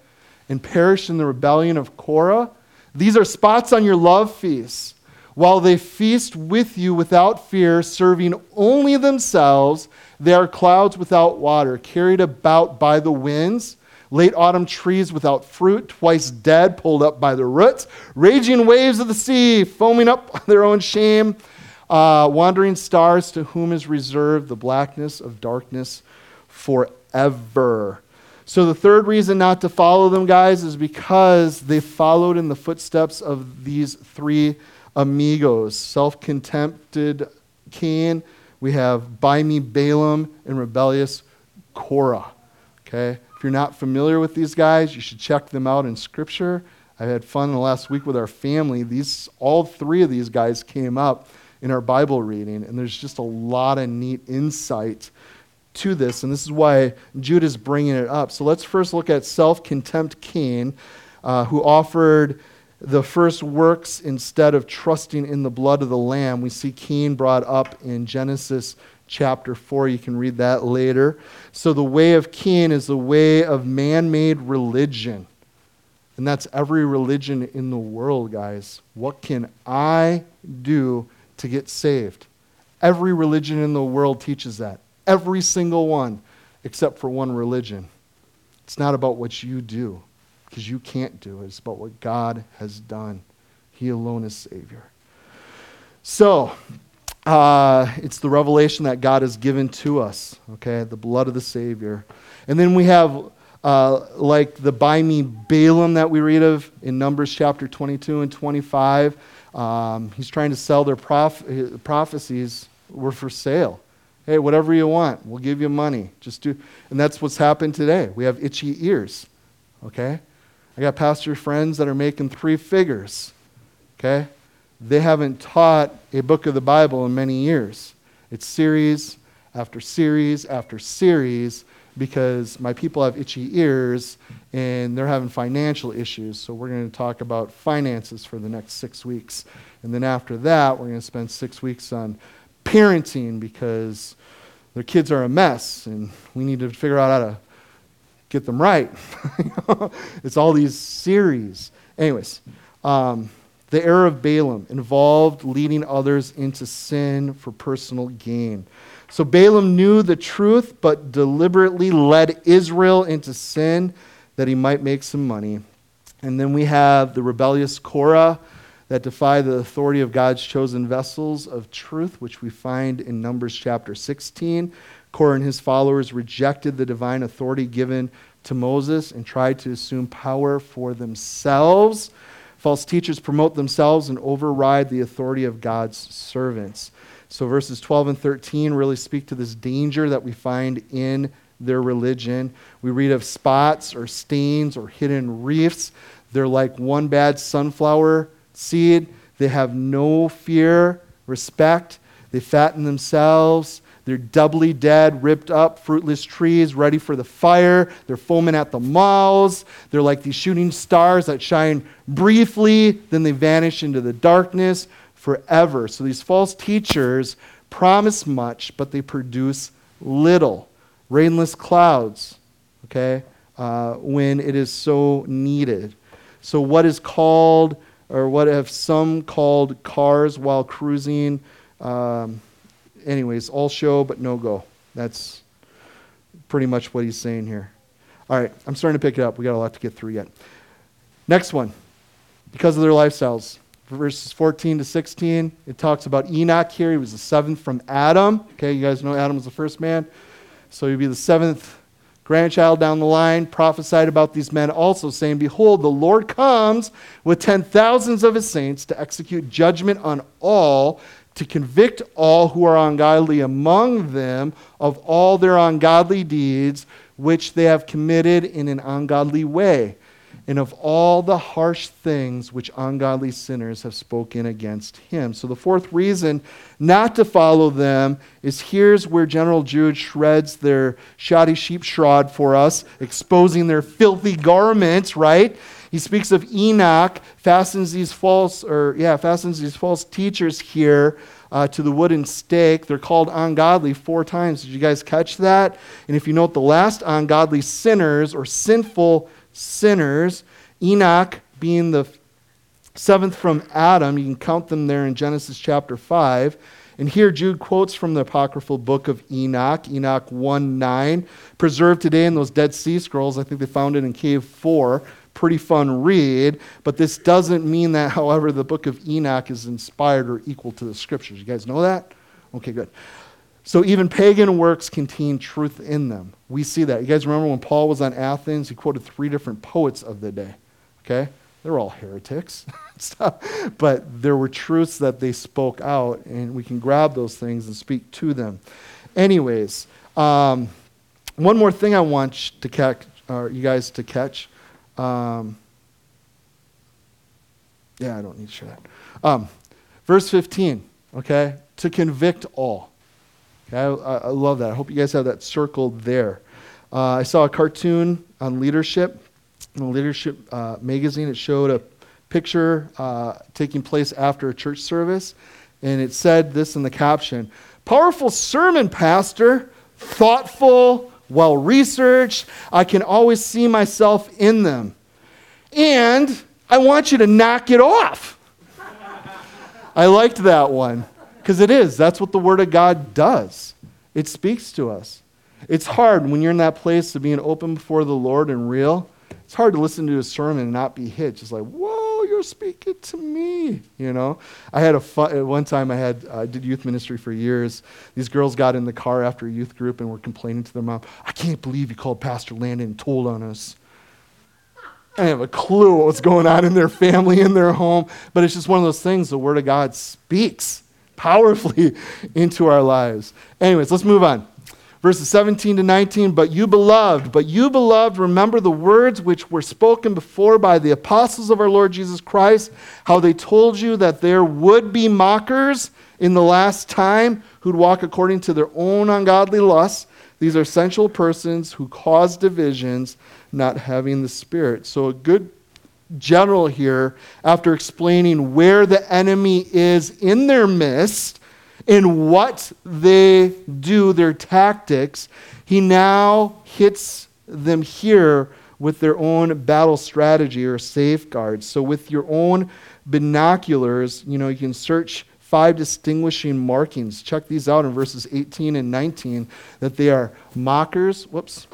and perished in the rebellion of Korah. These are spots on your love feasts, while they feast with you without fear, serving only themselves. They are clouds without water, carried about by the winds late autumn trees without fruit, twice dead, pulled up by the roots, raging waves of the sea, foaming up <laughs> their own shame, uh, wandering stars to whom is reserved the blackness of darkness forever. So, the third reason not to follow them, guys, is because they followed in the footsteps of these three amigos self contempted Cain, we have by me Balaam, and rebellious Korah. Okay? If you're not familiar with these guys, you should check them out in Scripture. I had fun the last week with our family. These, all three of these guys came up in our Bible reading, and there's just a lot of neat insight to this, and this is why Jude is bringing it up. So let's first look at self contempt Cain, uh, who offered the first works instead of trusting in the blood of the Lamb. We see Cain brought up in Genesis chapter 4. You can read that later. So, the way of Cain is the way of man made religion. And that's every religion in the world, guys. What can I do to get saved? Every religion in the world teaches that. Every single one, except for one religion. It's not about what you do, because you can't do it. It's about what God has done. He alone is Savior. So, uh, it's the revelation that God has given to us, okay? The blood of the Savior. And then we have, uh, like the by me Balaam that we read of in Numbers chapter 22 and 25. Um, he's trying to sell their prof- prophecies were for sale. Hey, whatever you want, we'll give you money. Just do. And that's what's happened today. We have itchy ears, okay? I got pastor friends that are making three figures, okay? they haven't taught a book of the Bible in many years. It's series after series after series because my people have itchy ears and they're having financial issues. So we're going to talk about finances for the next six weeks. And then after that, we're going to spend six weeks on parenting because their kids are a mess and we need to figure out how to get them right. <laughs> it's all these series. Anyways, um, the error of Balaam involved leading others into sin for personal gain. So Balaam knew the truth, but deliberately led Israel into sin that he might make some money. And then we have the rebellious Korah that defy the authority of God's chosen vessels of truth, which we find in Numbers chapter 16. Korah and his followers rejected the divine authority given to Moses and tried to assume power for themselves. False teachers promote themselves and override the authority of God's servants. So, verses 12 and 13 really speak to this danger that we find in their religion. We read of spots or stains or hidden reefs. They're like one bad sunflower seed. They have no fear, respect. They fatten themselves. They're doubly dead, ripped up, fruitless trees ready for the fire. They're foaming at the mouths. They're like these shooting stars that shine briefly, then they vanish into the darkness forever. So these false teachers promise much, but they produce little. Rainless clouds, okay, uh, when it is so needed. So, what is called, or what have some called cars while cruising? Um, anyways, all show but no go. That's pretty much what he's saying here. All right, I'm starting to pick it up. We got a lot to get through yet. Next one, because of their lifestyles. Verses 14 to 16, it talks about Enoch here. He was the seventh from Adam. Okay, you guys know Adam was the first man. So he'd be the seventh grandchild down the line. Prophesied about these men also, saying, Behold, the Lord comes with ten thousands of his saints to execute judgment on all to convict all who are ungodly among them of all their ungodly deeds which they have committed in an ungodly way. and of all the harsh things which ungodly sinners have spoken against him. So, the fourth reason not to follow them is here's where General Jude shreds their shoddy sheep shroud for us, exposing their filthy garments, right? He speaks of Enoch, fastens these false, or yeah, fastens these false teachers here uh, to the wooden stake. They're called ungodly four times. Did you guys catch that? And if you note the last ungodly sinners or sinful sinners, Enoch being the seventh from Adam, you can count them there in Genesis chapter 5. And here Jude quotes from the apocryphal book of Enoch, Enoch 1 9, preserved today in those Dead Sea Scrolls. I think they found it in Cave 4 pretty fun read, but this doesn't mean that, however, the book of Enoch is inspired or equal to the scriptures. You guys know that? Okay, good. So even pagan works contain truth in them. We see that. You guys remember when Paul was on Athens, he quoted three different poets of the day. Okay? They're all heretics, <laughs> but there were truths that they spoke out, and we can grab those things and speak to them. Anyways, um, one more thing I want to catch, uh, you guys to catch. Um, yeah, I don't need to share that. Um, verse 15, okay? To convict all. Okay, I, I, love that. I hope you guys have that circled there. Uh, I saw a cartoon on leadership in a leadership uh, magazine. It showed a picture uh, taking place after a church service, and it said this in the caption Powerful sermon, Pastor. Thoughtful, well researched. I can always see myself in them. And I want you to knock it off. I liked that one because it is. That's what the Word of God does, it speaks to us. It's hard when you're in that place of being open before the Lord and real. It's hard to listen to a sermon and not be hit. Just like, whoa, you're speaking to me. You know, I had a fun, one time I had I did youth ministry for years. These girls got in the car after a youth group and were complaining to their mom. I can't believe you called Pastor Landon and told on us. I have a clue what's going on in their family, in their home, but it's just one of those things the Word of God speaks powerfully <laughs> into our lives. Anyways, let's move on verses 17 to 19. But you, beloved, but you, beloved, remember the words which were spoken before by the apostles of our Lord Jesus Christ, how they told you that there would be mockers in the last time who'd walk according to their own ungodly lusts. These are sensual persons who cause divisions, not having the Spirit. So, a good general here, after explaining where the enemy is in their midst, in what they do, their tactics, he now hits them here with their own battle strategy or safeguards. So, with your own binoculars, you know, you can search five distinguishing markings. Check these out in verses 18 and 19 that they are mockers. Whoops.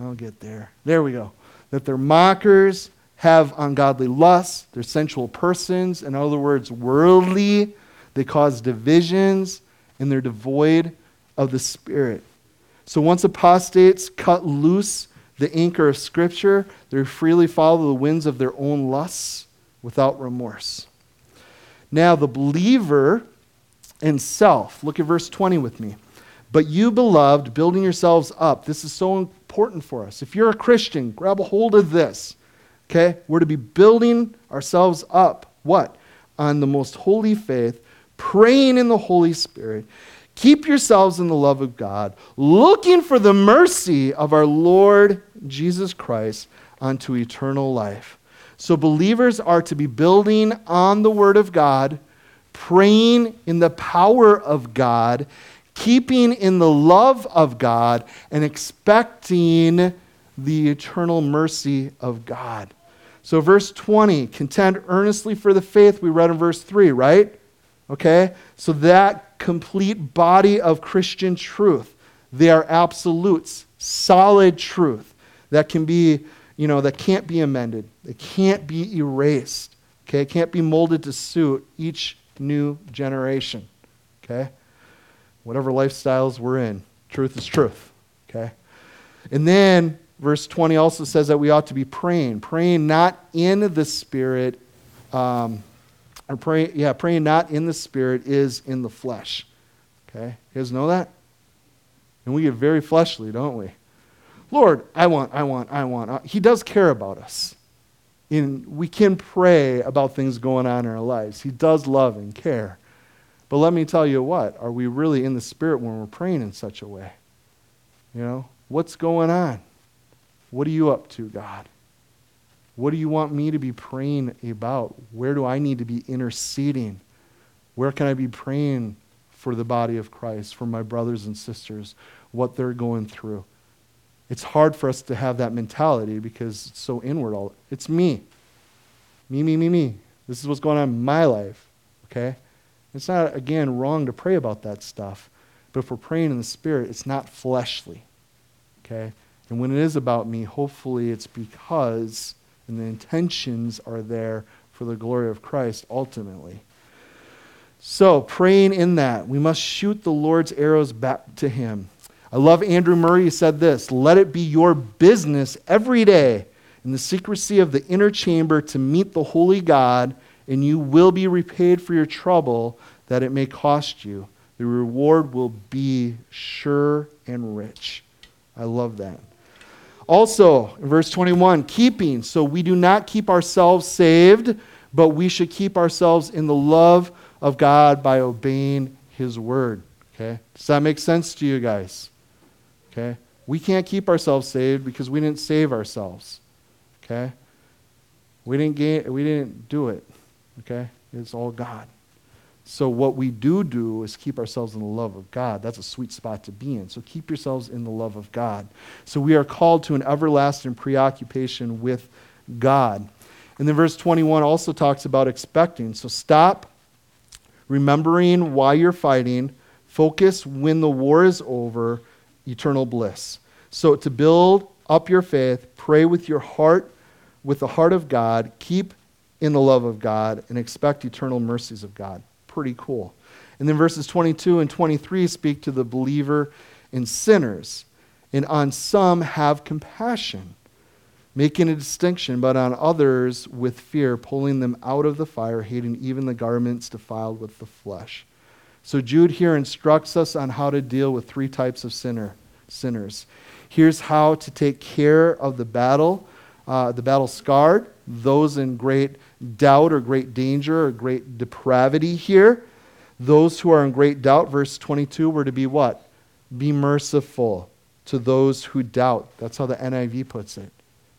I'll get there. There we go. That they're mockers, have ungodly lusts, they're sensual persons, in other words, worldly, they cause divisions, and they're devoid of the Spirit. So once apostates cut loose the anchor of Scripture, they freely follow the winds of their own lusts without remorse. Now, the believer in self, look at verse 20 with me. But you, beloved, building yourselves up. This is so important for us. If you're a Christian, grab a hold of this. Okay? We're to be building ourselves up. What? On the most holy faith praying in the Holy Spirit. Keep yourselves in the love of God, looking for the mercy of our Lord Jesus Christ unto eternal life. So, believers are to be building on the Word of God, praying in the power of God, keeping in the love of God, and expecting the eternal mercy of God. So, verse 20, contend earnestly for the faith we read in verse 3, right? Okay? So that complete body of Christian truth, they are absolutes, solid truth that can be, you know, that can't be amended. It can't be erased. Okay? It can't be molded to suit each new generation. Okay? Whatever lifestyles we're in, truth is truth. Okay? And then verse 20 also says that we ought to be praying, praying not in the spirit. Um, or pray, yeah, praying not in the spirit is in the flesh. Okay? You guys know that? And we get very fleshly, don't we? Lord, I want, I want, I want. Uh, he does care about us. And we can pray about things going on in our lives. He does love and care. But let me tell you what, are we really in the Spirit when we're praying in such a way? You know, what's going on? What are you up to, God? What do you want me to be praying about? Where do I need to be interceding? Where can I be praying for the body of Christ, for my brothers and sisters, what they're going through? It's hard for us to have that mentality because it's so inward. All it's me, me, me, me, me. This is what's going on in my life. Okay, it's not again wrong to pray about that stuff, but if we're praying in the Spirit, it's not fleshly. Okay, and when it is about me, hopefully it's because and the intentions are there for the glory of Christ ultimately. So, praying in that, we must shoot the Lord's arrows back to Him. I love Andrew Murray. Said this Let it be your business every day in the secrecy of the inner chamber to meet the holy God, and you will be repaid for your trouble that it may cost you. The reward will be sure and rich. I love that. Also, in verse 21, keeping. So we do not keep ourselves saved, but we should keep ourselves in the love of God by obeying his word. Okay? Does that make sense to you guys? Okay? We can't keep ourselves saved because we didn't save ourselves. Okay? We didn't gain, we didn't do it. Okay? It's all God. So, what we do do is keep ourselves in the love of God. That's a sweet spot to be in. So, keep yourselves in the love of God. So, we are called to an everlasting preoccupation with God. And then, verse 21 also talks about expecting. So, stop remembering why you're fighting, focus when the war is over, eternal bliss. So, to build up your faith, pray with your heart, with the heart of God, keep in the love of God, and expect eternal mercies of God pretty cool. And then verses 22 and 23 speak to the believer and sinners. And on some have compassion, making a distinction, but on others with fear, pulling them out of the fire, hating even the garments defiled with the flesh. So Jude here instructs us on how to deal with three types of sinner, sinners. Here's how to take care of the battle, uh, the battle scarred, those in great doubt or great danger or great depravity here. Those who are in great doubt, verse 22, were to be what? Be merciful to those who doubt. That's how the NIV puts it.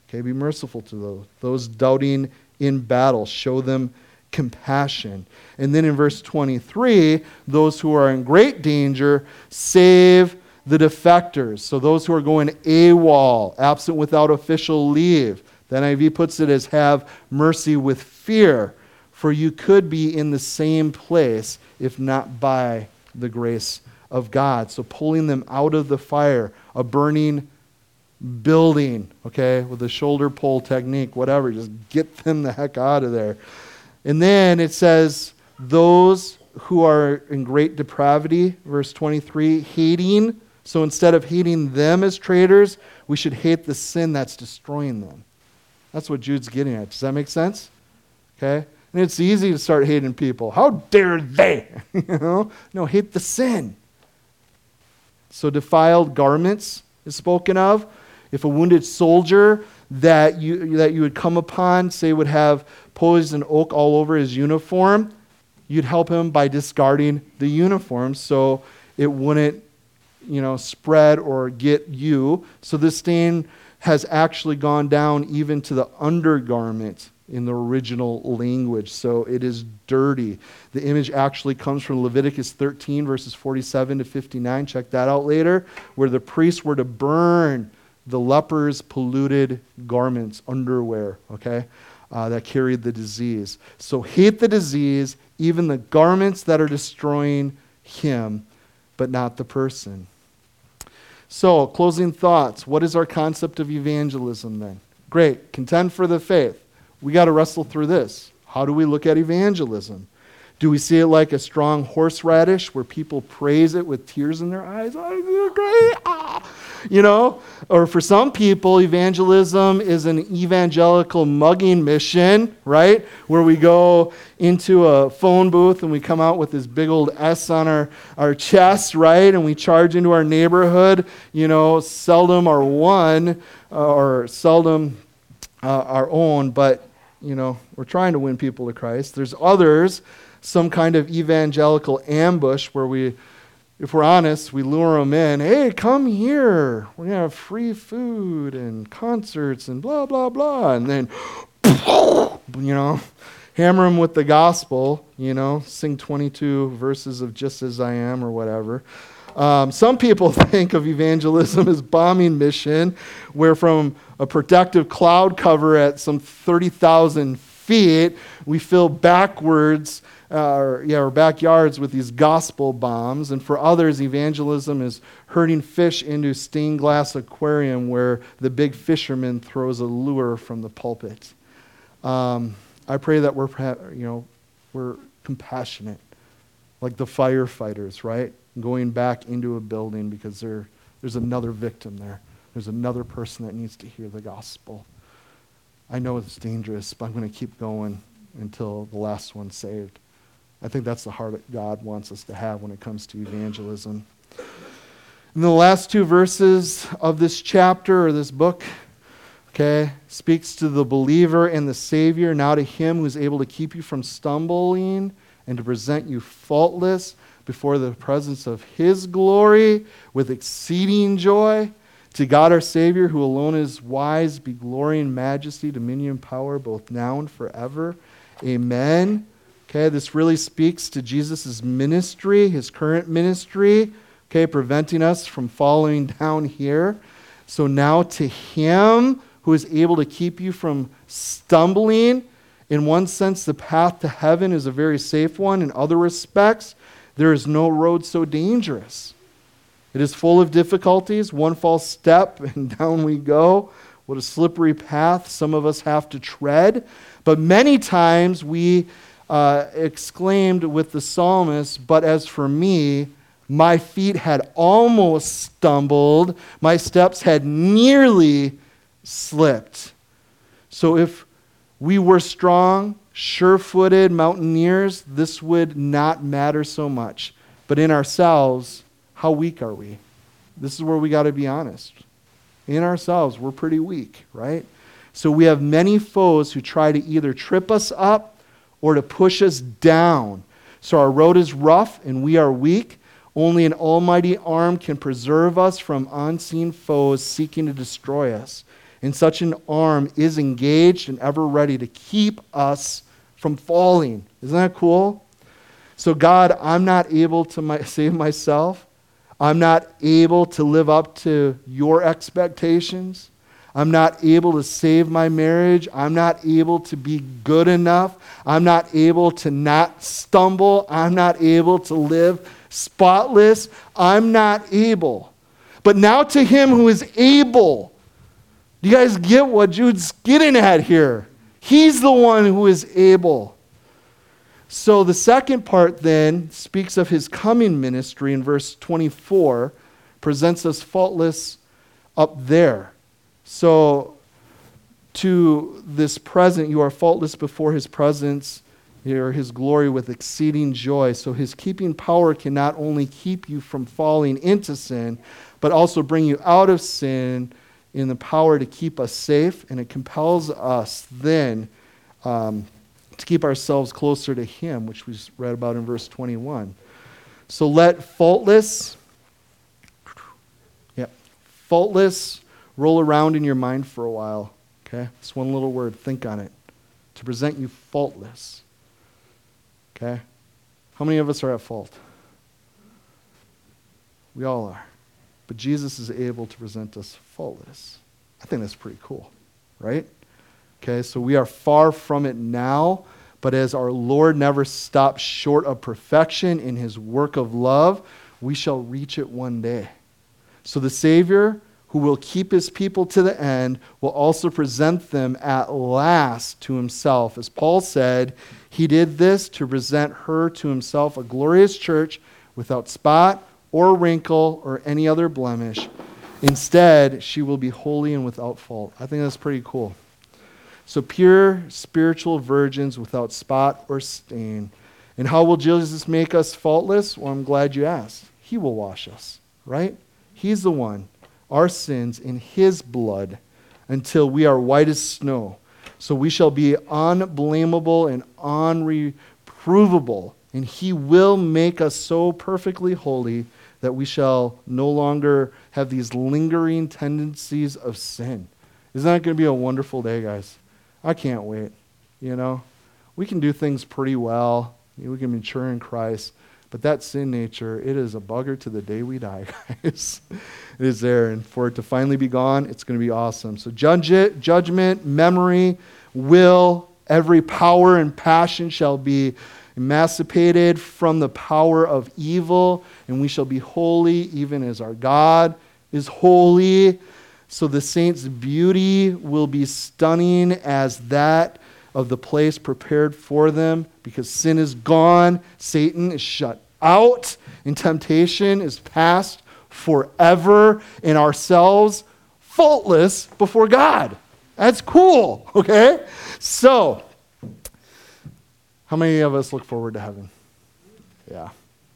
Okay, be merciful to those. Those doubting in battle, show them compassion. And then in verse 23, those who are in great danger, save the defectors. So those who are going AWOL, absent without official leave. The NIV puts it as have mercy with fear, for you could be in the same place if not by the grace of God. So pulling them out of the fire, a burning building, okay, with a shoulder pull technique, whatever, just get them the heck out of there. And then it says, those who are in great depravity, verse 23, hating. So instead of hating them as traitors, we should hate the sin that's destroying them. That's what Jude's getting at. Does that make sense? Okay? And it's easy to start hating people. How dare they? <laughs> you know? No, hate the sin. So defiled garments is spoken of. If a wounded soldier that you that you would come upon, say would have poison oak all over his uniform, you'd help him by discarding the uniform so it wouldn't, you know, spread or get you. So this stain has actually gone down even to the undergarment in the original language. So it is dirty. The image actually comes from Leviticus 13, verses 47 to 59. Check that out later, where the priests were to burn the leper's polluted garments, underwear, okay, uh, that carried the disease. So hate the disease, even the garments that are destroying him, but not the person. So, closing thoughts. What is our concept of evangelism then? Great. Contend for the faith. We got to wrestle through this. How do we look at evangelism? Do we see it like a strong horseradish where people praise it with tears in their eyes? Ah. You know? Or for some people, evangelism is an evangelical mugging mission, right? Where we go into a phone booth and we come out with this big old S on our, our chest, right? And we charge into our neighborhood, you know, seldom our one uh, or seldom uh, our own, but, you know, we're trying to win people to Christ. There's others some kind of evangelical ambush where we, if we're honest, we lure them in. Hey, come here. We're going to have free food and concerts and blah, blah, blah. And then, <laughs> you know, hammer them with the gospel, you know, sing 22 verses of Just As I Am or whatever. Um, some people <laughs> think of evangelism as bombing mission, where from a protective cloud cover at some 30,000 feet, we fill backwards uh, yeah, our backyards with these gospel bombs. And for others, evangelism is herding fish into stained glass aquarium where the big fisherman throws a lure from the pulpit. Um, I pray that we're, you know, we're compassionate, like the firefighters, right? Going back into a building because there, there's another victim there. There's another person that needs to hear the gospel. I know it's dangerous, but I'm going to keep going until the last one's saved. I think that's the heart that God wants us to have when it comes to evangelism. In the last two verses of this chapter or this book, okay, speaks to the believer and the Savior, now to Him who is able to keep you from stumbling and to present you faultless before the presence of His glory with exceeding joy. To God our Savior, who alone is wise, be glory and majesty, dominion, power, both now and forever. Amen. Okay, this really speaks to Jesus' ministry, his current ministry, okay, preventing us from falling <laughs> down here. So now to him who is able to keep you from stumbling, in one sense, the path to heaven is a very safe one. In other respects, there is no road so dangerous. It is full of difficulties. One false step, <laughs> and down we go. What a slippery path some of us have to tread. But many times we uh, exclaimed with the psalmist, But as for me, my feet had almost stumbled, my steps had nearly slipped. So if we were strong, sure footed mountaineers, this would not matter so much. But in ourselves, how weak are we? This is where we got to be honest. In ourselves, we're pretty weak, right? So we have many foes who try to either trip us up or to push us down. So our road is rough and we are weak. Only an almighty arm can preserve us from unseen foes seeking to destroy us. And such an arm is engaged and ever ready to keep us from falling. Isn't that cool? So, God, I'm not able to my, <laughs> save myself. I'm not able to live up to your expectations. I'm not able to save my marriage. I'm not able to be good enough. I'm not able to not stumble. I'm not able to live spotless. I'm not able. But now to him who is able. Do you guys get what Jude's getting at here? He's the one who is able. So the second part then speaks of his coming ministry in verse 24, presents us faultless up there. So, to this present, you are faultless before his presence or his glory with exceeding joy. So, his keeping power can not only keep you from falling into sin, but also bring you out of sin in the power to keep us safe. And it compels us then um, to keep ourselves closer to him, which we read about in verse 21. So, let faultless, yeah, faultless roll around in your mind for a while. Okay? It's one little word. Think on it. To present you faultless. Okay? How many of us are at fault? We all are. But Jesus is able to present us faultless. I think that's pretty cool, right? Okay, so we are far from it now, but as our Lord never stops short of perfection in his work of love, we shall reach it one day. So the Savior who will keep his people to the end, will also present them at last to himself. As Paul said, He did this to present her to himself a glorious church without spot or wrinkle or any other blemish. Instead, she will be holy and without fault. I think that's pretty cool. So, pure spiritual virgins without spot or stain. And how will Jesus make us faultless? Well, I'm glad you asked. He will wash us, right? He's the one, our sins in His blood until we are white as snow. So we shall be unblameable and unreprovable. And He will make us so perfectly holy that we shall no longer have these lingering tendencies of sin. Isn't that going to be a wonderful day, guys? I can't wait. You know, we can do things pretty well. We can mature in Christ. But that sin nature, it is a bugger to the day we die, <laughs> guys. it is there. And for it to finally be gone, it's going to be awesome. So, judge it, judgment, memory, will, every power and passion shall be emancipated from the power of evil, and we shall be holy, even as our God is holy. So the saints' beauty will be stunning as that of the place prepared for them because sin is gone, Satan is shut out, and temptation is past forever, and ourselves faultless before God. That's cool, okay? So, how many of us look forward to heaven? Yeah,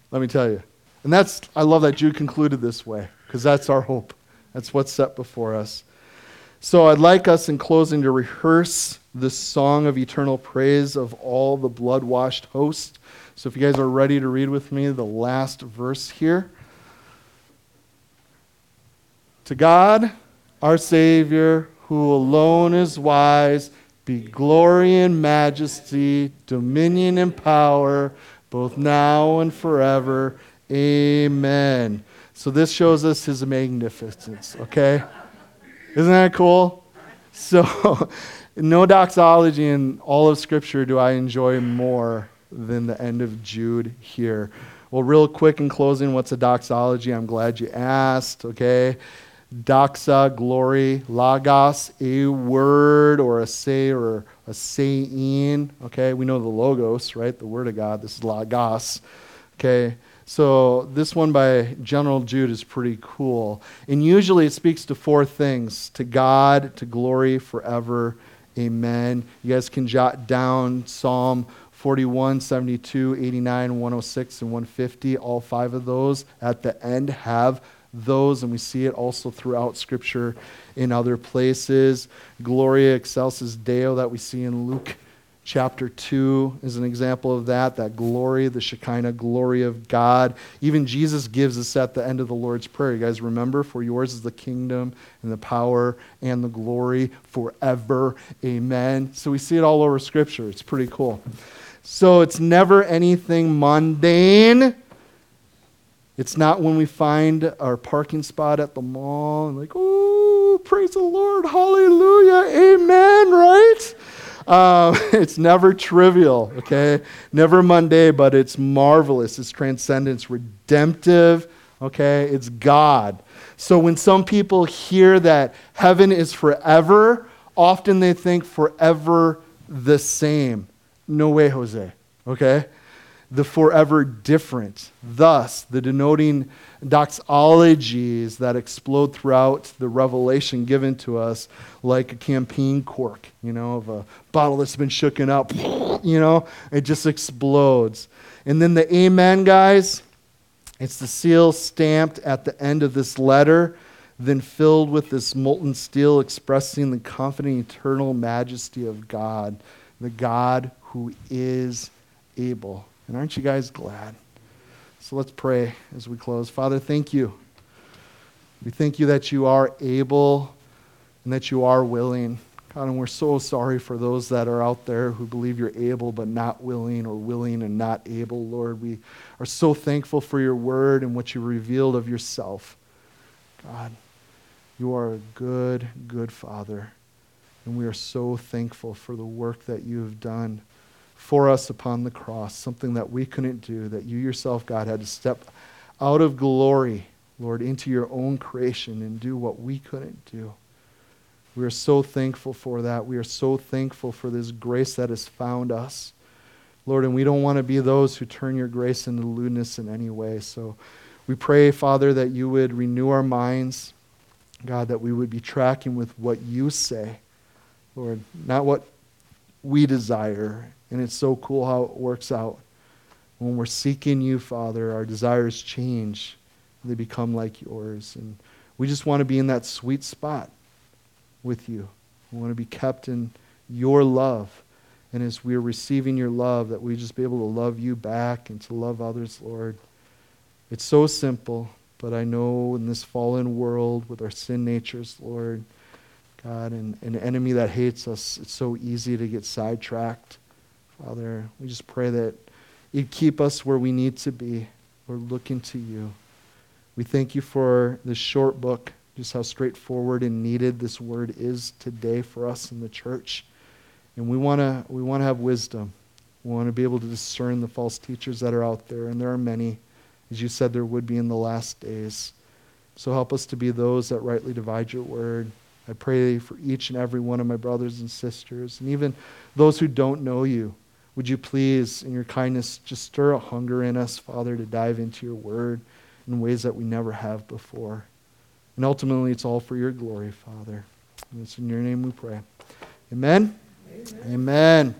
let me tell you. And that's, I love that Jude concluded this way, because that's our hope. That's what's set before us. So I'd like us in closing to rehearse the song of eternal praise of all the blood washed host. So if you guys are ready to read with me the last verse here. To God, our Savior, who alone is wise, be glory and majesty, dominion and power, both now and forever. Amen. So this shows us his magnificence, okay? Isn't that cool? So, <laughs> no doxology in all of Scripture do I enjoy more than the end of Jude here. Well, real quick in closing, what's a doxology? I'm glad you asked, okay? Doxa, glory, logos, a word or a say or a saying, okay? We know the logos, right? The word of God. This is logos, okay? So this one by General Jude is pretty cool. And usually it speaks to four things to God, to glory forever. Amen. You guys can jot down Psalm 41, 72, 89, 106, and 150. All five of those at the end have those, and we see it also throughout Scripture in other places. Gloria excelsis Deo that we see in Luke chapter 2 is an example of that that glory the shekinah glory of god. Even jesus gives us at the end of the lord's prayer you guys remember? For yours is the kingdom and the power and the glory forever. Amen. So we see it all over scripture. It's pretty cool. So it's never anything mundane it's not when we find our parking spot at the mall and like oh praise the lord hallelujah amen right um, <laughs> it's never trivial, okay? Never mundane, but it's marvelous. It's transcendence, redemptive, okay? It's God. So when some people hear that heaven is forever, often they think forever the same. No way, Jose, okay? The forever different. Thus, the denoting doxologies that explode throughout the revelation given to us like a champagne cork, you know, of a bottle that's been shooken up, <sniffs> you know, it just explodes. And then the amen, guys, it's the seal stamped at the end of this letter, then filled with this molten steel expressing the confident eternal majesty of God, the God who is able. And aren't you guys glad? So let's pray as we close. Father, thank you. We thank you that you are able and that you are willing. God, and we're so sorry for those that are out there who believe you're able but not willing, or willing and not able, Lord. We are so thankful for your word and what you revealed of yourself. God, you are a good, good Father. And we are so thankful for the work that you have done for us upon the cross, something that we couldn't do, that you yourself, God, had to step out of glory, Lord, into your own creation and do what we couldn't do. We are so thankful for that. We are so thankful for this grace that has found us. Lord, and we don't want to be those who turn your grace into lewdness in any way. So we pray, Father, that you would renew our minds, God, that we would be tracking with what you say, Lord, not what we desire. And it's so cool how it works out. When we're seeking you, Father, our desires change. They become like yours. And we just want to be in that sweet spot with you. We want to be kept in your love. And as we're receiving your love, that we just be able to love you back and to love others, Lord. It's so simple, but I know in this fallen world with our sin natures, Lord, God, and an enemy that hates us, it's so easy to get sidetracked. Father, we just pray that you'd keep us where we need to be. We're looking to you. We thank you for this short book, just how straightforward and needed this word is today for us in the church. And we want to we want to have wisdom. We want to be able to discern the false teachers that are out there, and there are many, as you said there would be in the last days. So help us to be those that rightly divide your word. I pray for each and every one of my brothers and sisters, and even those who don't know you. Would you please, in your kindness, just stir a hunger in us, Father, to dive into your word in ways that we never have before. And ultimately, it's all for your glory, Father. And it's in your name we pray. Amen. Amen. Amen.